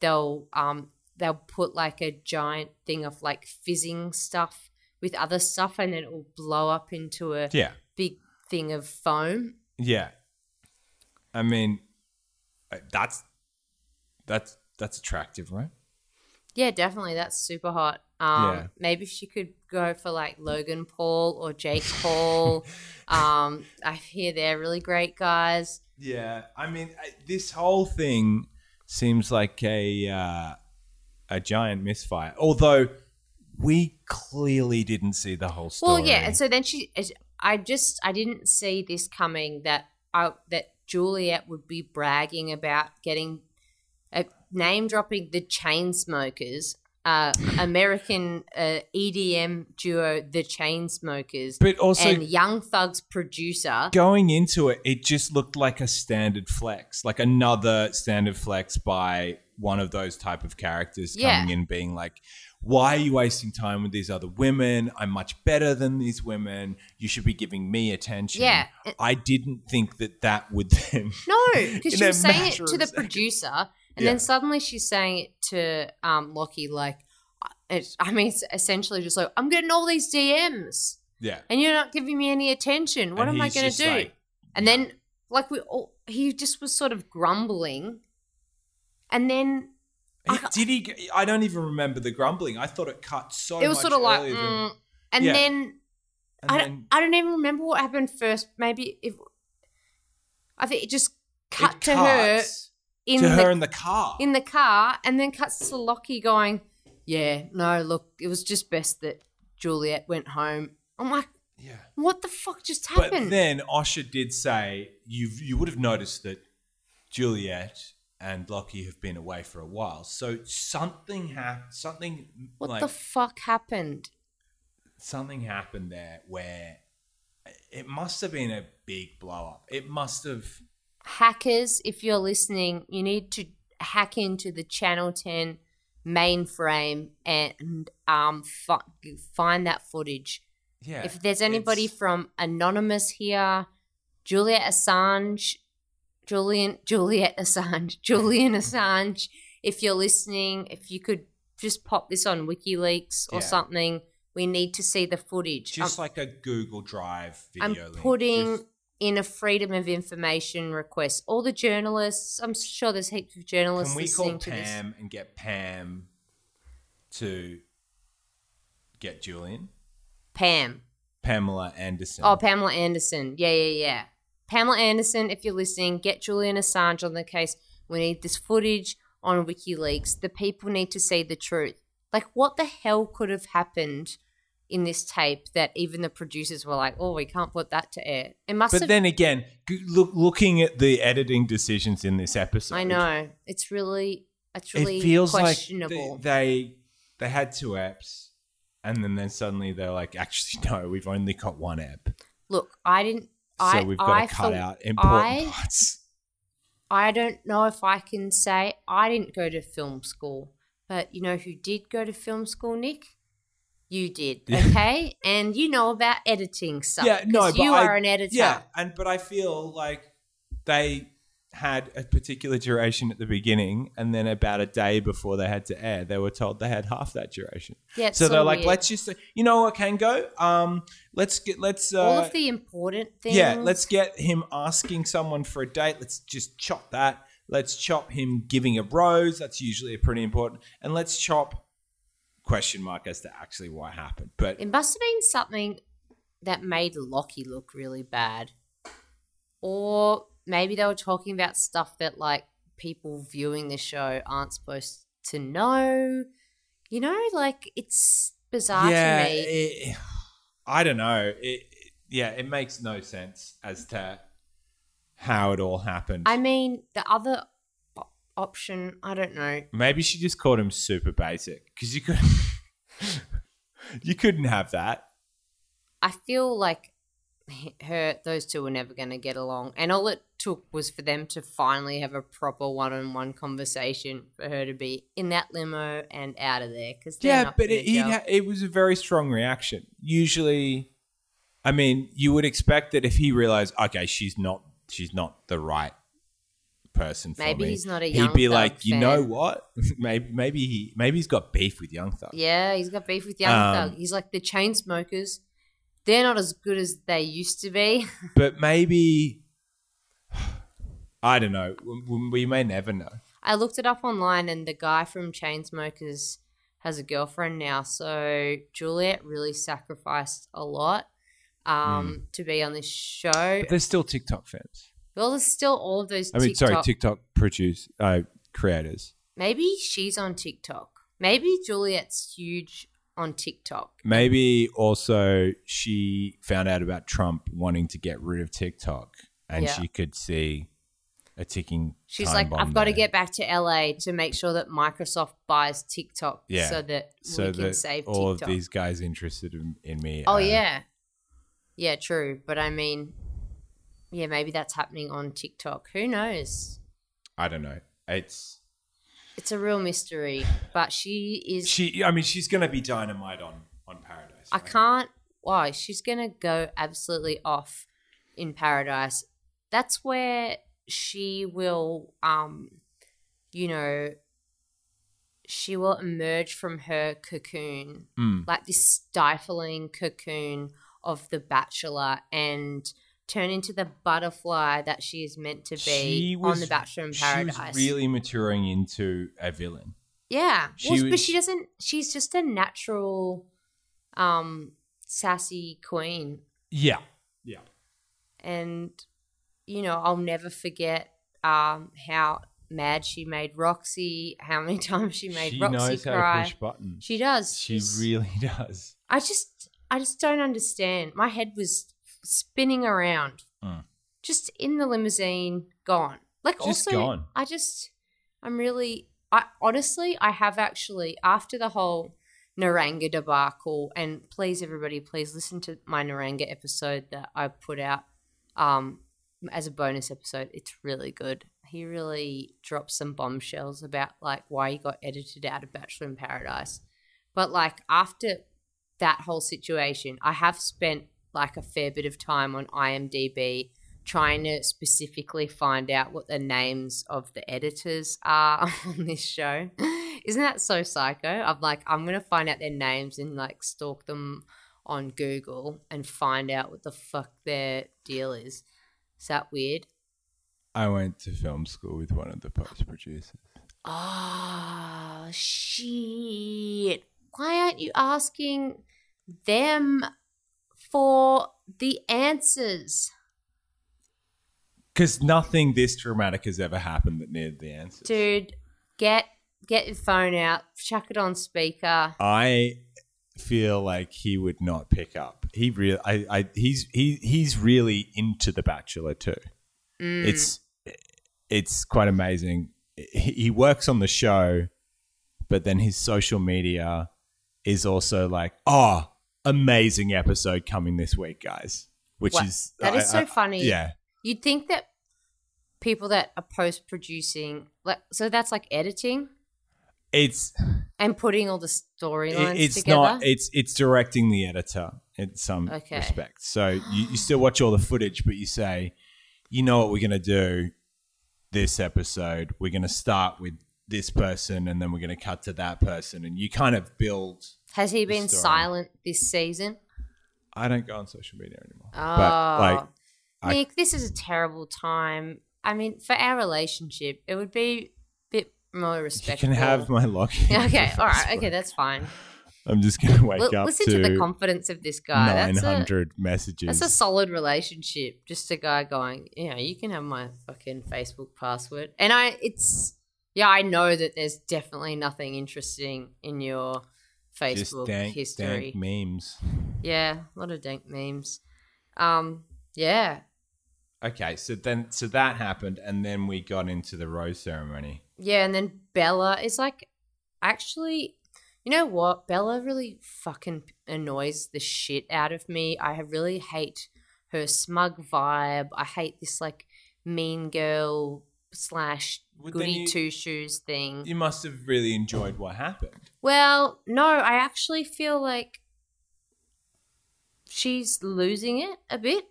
they'll um they'll put like a giant thing of like fizzing stuff with other stuff and then it will blow up into a yeah, big thing of foam. yeah. I mean, uh, that's that's that's attractive, right? Yeah, definitely. That's super hot. Um, Yeah. Maybe she could go for like Logan Paul or Jake Paul. um, I hear they're really great guys. Yeah, I mean, this whole thing seems like a uh, a giant misfire. Although we clearly didn't see the whole story. Well, yeah, and so then she, I just, I didn't see this coming that I, that Juliette would be bragging about getting, uh, name dropping the Chainsmokers, uh, American uh, EDM duo The Chainsmokers, but also and Young Thug's producer. going into it, it just looked like a standard flex, like another standard flex by one of those type of characters Yeah. coming in, being like. Why are you wasting time with these other women? I'm much better than these women. You should be giving me attention. Yeah. I didn't think that that would then. No, because she was saying it to the producer, and Yeah. then suddenly she's saying it to um, Lockie, like, it's, I mean, it's essentially just like, I'm getting all these DMs. Yeah. and you're not giving me any attention. What And am I going to do? like, and then, like we all, he just was sort of grumbling, and then He- did he? I don't even remember the grumbling. I thought it cut so. it was sort of like, than- mm, and Yeah. then and I, then don't, I don't even remember what happened first. Maybe if I think it just cut it to her cuts in to the her in the car. in the car, and then cuts to Lockie going, "Yeah, no, look, it was just best that Juliette went home." I'm like, Yeah. what the fuck just happened?" But then Osher did say you you would have noticed that Juliette and Lockie have been away for a while. So something happened. Something what like the fuck happened? something happened there where it must have been a big blow up. It must have. Hackers, if you're listening, you need to hack into the Channel 10 mainframe and um fi- find that footage. Yeah. if there's anybody it's- from Anonymous here, Juliet Assange, Julian Juliet Assange, Julian Assange, if you're listening, if you could just pop this on WikiLeaks or Yeah. something, we need to see the footage. just I'm, like a Google Drive I'm video. link, putting just- in a freedom of information request. All the journalists, I'm sure there's heaps of journalists Can we call. Pam and get Pam to get Julian? Pam. Pamela Anderson. Oh, Pamela Anderson. Yeah, yeah, yeah. Pamela Anderson, if you're listening, get Julian Assange on the case. We need this footage on WikiLeaks. The people need to see the truth. Like, what the hell could have happened in this tape that even the producers were like, oh, we can't put that to air? It must but have. then again, look, looking at the editing decisions in this episode, I know. It's really. It's really it feels questionable. like they, they had two apps, and then then suddenly they're like, actually no, we've only got one app, Look, I didn't. so I, we've got I to cut out important I- parts. I don't know if I can say I didn't go to film school, but you know who did go to film school, Nick? You did, okay? and you know about editing stuff. Yeah, no, you I- are an editor. Yeah, and but I feel like they had a particular duration at the beginning, and then about a day before they had to air, they were told they had half that duration. Yeah, so they're so like, weird. let's just, you know what can go? Um, let's get, let's, uh, All of the important things. yeah, let's get him asking someone for a date. Let's just chop that. Let's chop him giving a rose. That's usually a pretty important, and let's chop question mark as to actually what happened. But It must have been something that made Lockie look really bad. Or maybe they were talking about stuff that like people viewing the show aren't supposed to know. You know, like it's bizarre yeah, to me. it- I don't know. It, yeah, it makes no sense as to how it all happened. I mean, the other option, I don't know. Maybe she just called him super basic because you couldn't. you couldn't have that. I feel like her those two were never going to get along, and all it took was for them to finally have a proper one-on-one conversation for her to be in that limo and out of there. Because Yeah, but it, it, ha- it was a very strong reaction. Usually, I mean, you would expect that if he realized, okay, she's not, she's not the right person for Maybe me. he's not a He'd Young be Thug like, you know what? maybe, maybe he, maybe he's got beef with Young Thug. yeah, he's got beef with Young Um, Thug. He's like the Chainsmokers. They're not as good as they used to be. but maybe I don't know. We, may never know. I looked it up online, and the guy from Chainsmokers has a girlfriend now. So Juliette really sacrificed a lot um, to be on this show. But there's still TikTok fans. Well, there's still all of those. I mean, TikTok. sorry, TikTok produce uh, creators. Maybe she's on TikTok. Maybe Juliette's huge on TikTok. Maybe also she found out about Trump wanting to get rid of TikTok, and Yeah. she could see a ticking. She's like, I've got to get back to LA to make sure that Microsoft buys TikTok Yeah. so that so we can save all TikTok. of these guys interested in, in me. Oh uh, yeah, yeah, true. But I mean, yeah, maybe that's happening on TikTok. Who knows? I don't know. It's It's a real mystery. But she is. she. I mean, she's gonna be dynamite on on Paradise. I right? can't. Why? She's gonna go absolutely off in Paradise. That's where she will, um, you know, she will emerge from her cocoon, Mm. like this stifling cocoon of the Bachelor, and turn into the butterfly that she is meant to be She on the Bachelor in She Paradise. was really maturing into a villain. Yeah. She well, but she doesn't she's just a natural um sassy queen. Yeah. Yeah. And you know, I'll never forget um how mad she made Roxy, how many times she made she Roxy knows how cry. to push buttons. She does. She She's- really does. I just I just don't understand. My head was spinning around, Mm. just in the limousine, gone. Like Just also, gone. I just, I'm really, I honestly, I have actually after the whole Niranga debacle, and please everybody, please listen to my Niranga episode that I put out um as a bonus episode. It's really good. He really drops some bombshells about like why he got edited out of Bachelor in Paradise. But like after that whole situation, I have spent like a fair bit of time on IMDb trying to specifically find out what the names of the editors are on this show. Isn't that so psycho? I'm like, I'm gonna find out their names and like stalk them on Google and find out what the fuck their deal is. Is that weird? I went to film school with one of the post producers. Oh shit. Why aren't you asking them for the answers? Because nothing this dramatic has ever happened that needed the answers. Dude, get get your phone out, chuck it on speaker. I feel like he would not pick up. He really, I, I, he's he he's really into The Bachelor too. Mm. It's it's quite amazing. He, he works on the show, but then his social media is also like, oh, amazing episode coming this week, guys. Which Wow, is that is I- so I- funny. Yeah, You'd think that people that are post producing like so that's like editing it's and putting all the storylines it- it's together. not it's it's directing the editor in some Okay. respects. So you, you still watch all the footage, but you say, you know what we're gonna do this episode. We're gonna start with this person, and then we're gonna cut to that person, and you kind of build. Has he been story. Uh, silent this season? I don't go on social media anymore, Oh, but like I- Nick, this is a terrible time. I mean, for our relationship, it would be a bit more you respectful. can have my login. okay, all right, okay, that's fine. I'm just gonna wake L- up listen to, to, the confidence of this guy. Nine hundred That's a, messages. that's a solid relationship. Just a guy going, you know, you can have my fucking Facebook password, and I, it's yeah, I know that there's definitely nothing interesting in your Facebook dank, history. dank memes. Yeah, a lot of dank memes. Um, yeah, Okay, so then so that happened, and then we got into the rose ceremony. Yeah, and then Bella is like, actually, you know what? Bella really fucking annoys the shit out of me. I really hate her smug vibe. I hate this like mean girl slash Well, goody you- two shoes thing. You must have really enjoyed what happened. Well, no, I actually feel like she's losing it a bit.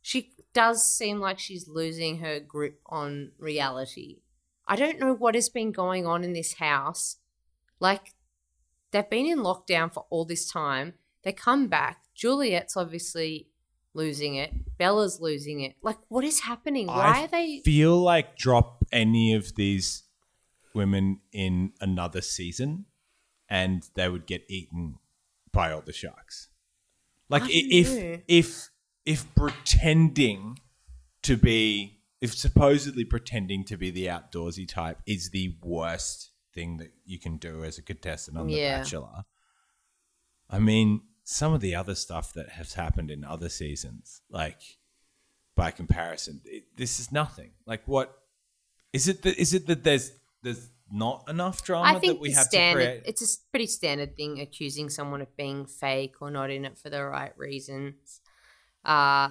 She does seem like she's losing her grip on reality. I don't know what has been going on in this house. Like, they've been in lockdown for all this time. They come back. Juliette's obviously losing it. Bella's losing it. Like, what is happening? Why I are they. Feel like drop any of these women in another season, and they would get eaten by all the sharks. Like I if know. if if pretending to be if supposedly pretending to be the outdoorsy type is the worst thing that you can do as a contestant on The Bachelor. I mean, some of the other stuff that has happened in other seasons, like by comparison, it, this is nothing. Like, what is it? That, is it that there's there's not enough drama I that we have standard, to create? it's a pretty standard thing accusing someone of being fake or not in it for the right reasons. Uh,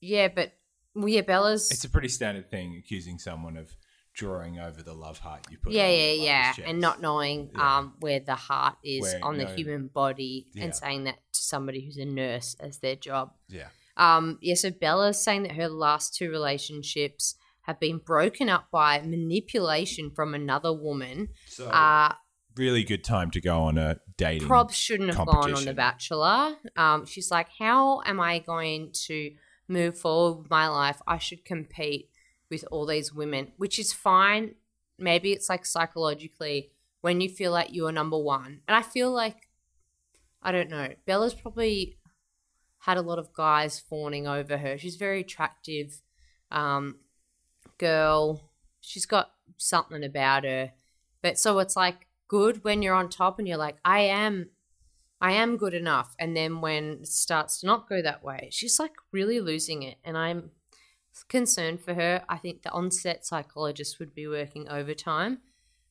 yeah, but well, yeah, Bella's. It's a pretty standard thing accusing someone of drawing over the love heart you put. yeah, on yeah, yeah, lover's and not knowing Yeah. um where the heart is Where, on the no. human body Yeah. and saying that to somebody who's a nurse as their job. Yeah. Um, yeah, so Bella's saying that her last two relationships have been broken up by manipulation from another woman. So Uh, really good time to go on a dating. Probs shouldn't have gone on The. Bachelor. Um, she's like, how am I going to move forward with my life? I should compete with all these women, which is fine. Maybe it's like psychologically when you feel like you're number one. And I feel like, I don't know, Bella's probably had a lot of guys fawning over her. She's very attractive um, girl. She's got something about her. But so it's like good when you're on top and you're like, I am I am good enough. And then when it starts to not go that way, she's like really losing it. And I'm concerned for her. I think the onset psychologist would be working overtime.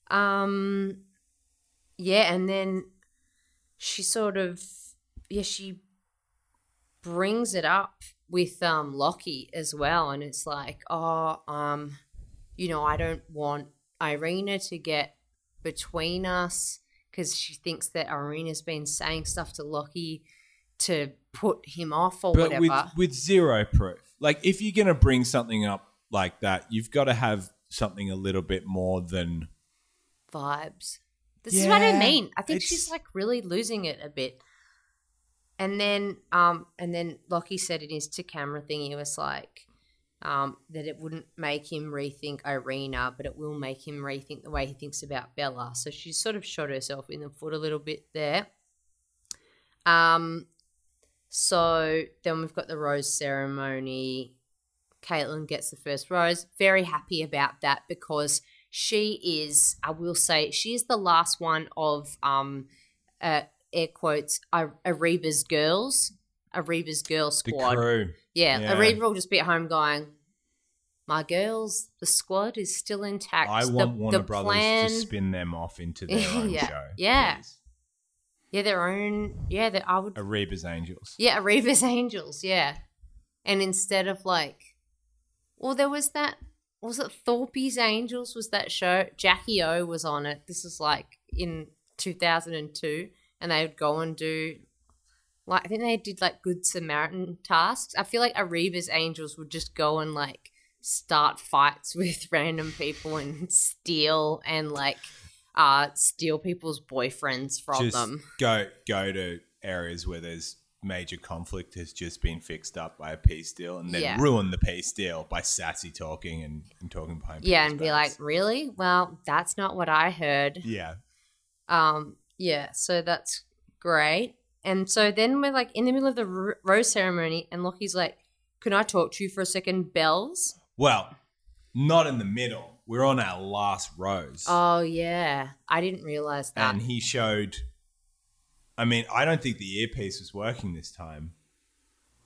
Um, yeah, and then she sort of, yeah, she brings it up with um Lockie as well, and it's like, oh, um, you know, I don't want Irina to get between us because she thinks that Irina's been saying stuff to Lockie to put him off or but whatever. with with zero proof. Like if you're gonna bring something up like that, you've got to have something a little bit more than vibes. This is what I mean. I think she's like really losing it a bit. And then, um, and then Locky said in his to camera thing, he was like, um, that it wouldn't make him rethink Irina, but it will make him rethink the way he thinks about Bella. So she sort of shot herself in the foot a little bit there. Um, so then we've got the rose ceremony. Caitlin gets the first rose. Very happy about that because she is, I will say, she is the last one of um, uh, air quotes, Ar- Areeba's girls, Areeba's girl the squad. crew. Yeah, Yeah. Areeba will just be at home going, my girls, the squad is still intact. I The- want Warner the Brothers plan- to spin them off into their own Yeah, show. yeah. please. Yeah, their own. Yeah, that I would. Areeba's Angels. Yeah, Areeba's Angels. Yeah, and instead of like, well, there was that. Was it Thorpe's Angels? Was that show? Jackie O was on it. This is like in two thousand and two, and they would go and do. Like I think they did like Good Samaritan tasks. I feel like Areeba's Angels would just go and like start fights with random people and steal and like uh steal people's boyfriends from Just them. go go to areas where there's major conflict has just been fixed up by a peace deal and then Yeah. ruin the peace deal by sassy talking and, and talking behind Yeah, and be like, really? Well, that's not what I heard. yeah Um, yeah, so that's great. And so then we're like in the middle of the rose ceremony, and Locky's like, "Can I talk to you for a second, Bells?" well not in the middle we're on our last rose. Oh yeah, I didn't realize that. and he showed i mean i don't think the earpiece was working this time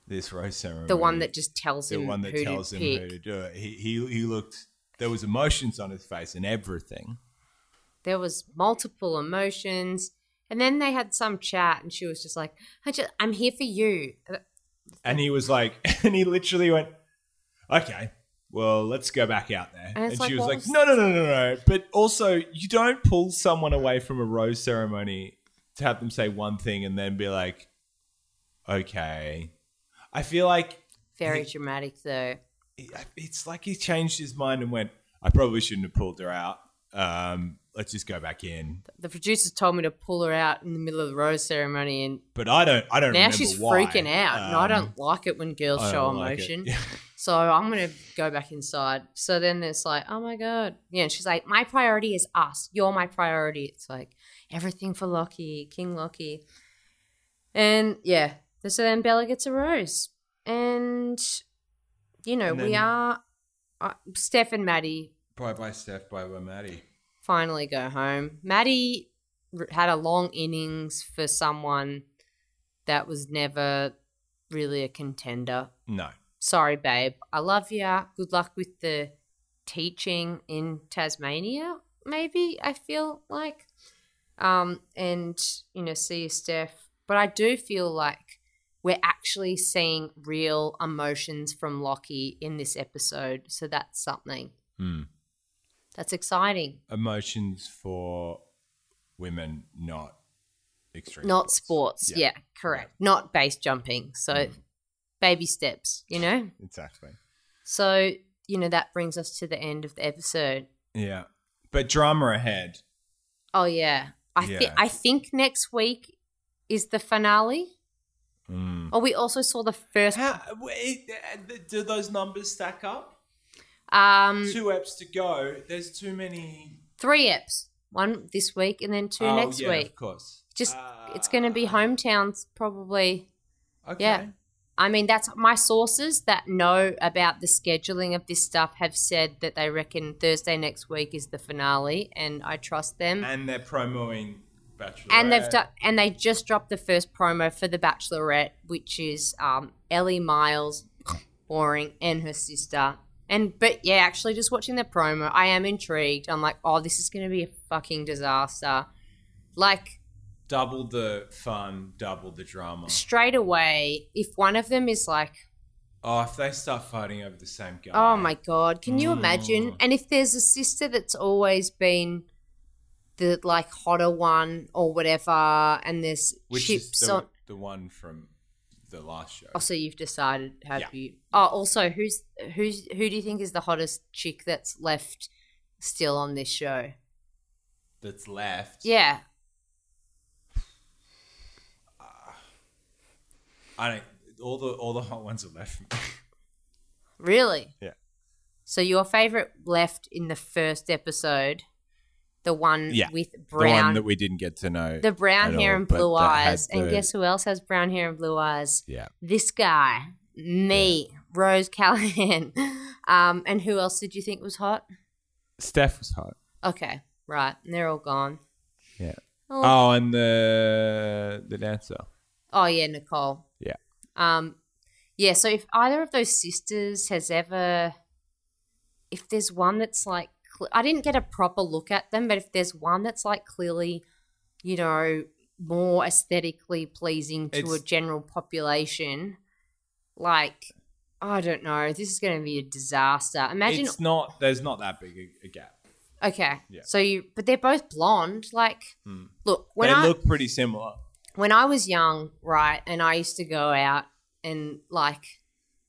this rose ceremony. The one that just tells the him the one that who tells him pick. who to do it. He, he he looked there was emotions on his face and everything. There was multiple emotions, and then they had some chat, and she was just like, "I just, I'm here for you." And he was like, and he literally went, okay, well, let's go back out there. And And, like, she was like, was- no, no, no, no, no. But also, you don't pull someone away from a rose ceremony to have them say one thing and then be like, okay. I feel like Very dramatic, though. it's like he changed his mind and went, I probably shouldn't have pulled her out. Um, let's just go back in. The producers told me to pull her out in the middle of the rose ceremony, and But I don't. I don't. now she's why. freaking out. and I Um, don't like it when girls show like emotion. So I'm gonna go back inside. So then it's like, oh my god, yeah. And she's like, my priority is us. You're my priority. It's like everything for Locky, King Locky, and yeah. So then Bella gets a rose, and you know And we are. Uh, Steph and Maddie Bye bye, Steph. Bye bye, Maddie. finally go home. Maddie had a long innings for someone that was never really a contender. No. Sorry, babe. I love ya. Good luck with the teaching in Tasmania, maybe, I feel like. Um, and, you know, see you, Steph. But I do feel like we're actually seeing real emotions from Locky in this episode. So that's something. Hmm. That's exciting. Emotions for women, not extreme. Not sports. Yeah, correct. Not base jumping. So Mm. Baby steps, you know? Exactly. So, you know, that brings us to the end of the episode. Yeah. But drama ahead. Oh yeah. I thi- Yeah. I think next week is the finale. Mm. Oh, we also saw the first How, wait, do those numbers stack up? um Two eps to go. There's too many. three eps. One this week and then two Oh, next yeah, week. Of course. Just it's going to be Ah, hometowns probably. Okay. Yeah. I mean, that's my sources that know about the scheduling of this stuff have said that they reckon Thursday next week is the finale, and I trust them. And they're promoting Bachelorette. and they've done and they just dropped the first promo for the bachelorette which is um, Elly Miles boring and her sister and but yeah actually just watching the promo i am intrigued i'm like oh this is going to be a fucking disaster like double the fun, double the drama. straight away if one of them is like Oh, if they start fighting over the same guy. oh my god can you imagine Mm. and if there's a sister that's always been the like hotter one or whatever and there's Which chips is the, on the one from the last show. Oh, so you've decided how Yeah. you. Oh, also, who's who's who do you think is the hottest chick that's left still on this show? That's left. Yeah, I don't. All the all the hot ones are left. really. Yeah. So your favorite left in the first episode, the one Yeah, with the one brown, that we didn't get to know. The brown hair all, and blue eyes. And guess who else has brown hair and blue eyes? Yeah. This guy, me, Rose Callahan. Um, and who else did you think was hot? Steph was hot. Okay, right, they're all gone. Yeah. Oh, Oh, and the the dancer. Oh yeah, Nicole. Yeah. Um, yeah. So if either of those sisters has ever, if there's one that's like, I didn't get a proper look at them, but if there's one that's like clearly, you know, more aesthetically pleasing to a general population, like, I don't know, this is going to be a disaster. Imagine, It's not. There's not that big a, a gap. okay, Yeah. so you, but they're both blonde. Like, look, when they I look pretty similar. When I was young, right, and I used to go out and like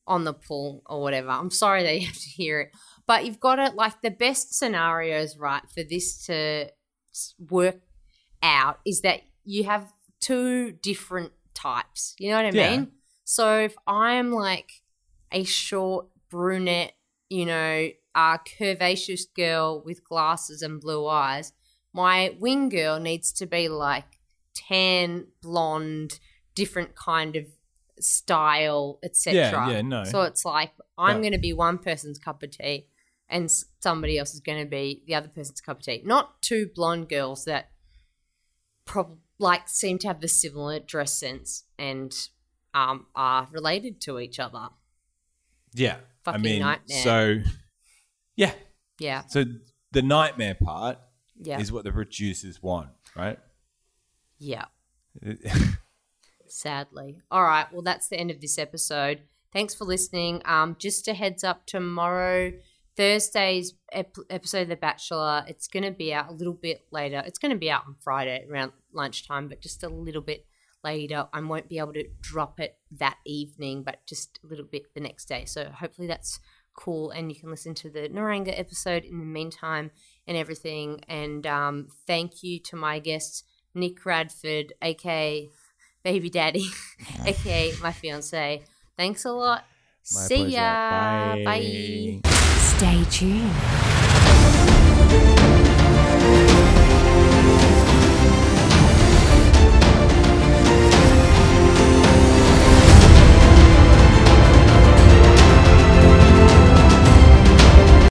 on the pool or whatever. I'm sorry that you have to hear it, but you've got it like the best scenarios, right, for this to work out is that you have two different types. You know what I Yeah. mean? So if I'm like a short brunette, you know, uh, curvaceous girl with glasses and blue eyes, my wing girl needs to be like tan, blonde, different kind of style, etc. Yeah, yeah, no. So it's like I'm going to be one person's cup of tea, and somebody else is going to be the other person's cup of tea. Not two blonde girls that prob like seem to have the similar dress sense and um are related to each other. Yeah. I Fucking mean, nightmare. so yeah. Yeah, So the nightmare part yeah, is what the producers want, right? Yeah. Sadly. All right. Well, that's the end of this episode. Thanks for listening. Um, just a heads up tomorrow, Thursday's ep- episode of The Bachelor. It's going to be out a little bit later. It's going to be out on Friday around lunchtime, but just a little bit later. I won't be able to drop it that evening, but just a little bit the next day. So hopefully that's cool, and you can listen to the Niranga episode in the meantime and everything. And um, thank you to my guests, Nick Radford, aka Baby Daddy, aka my fiance. Thanks a lot. My See pleasure. ya. Bye. Bye. Stay tuned.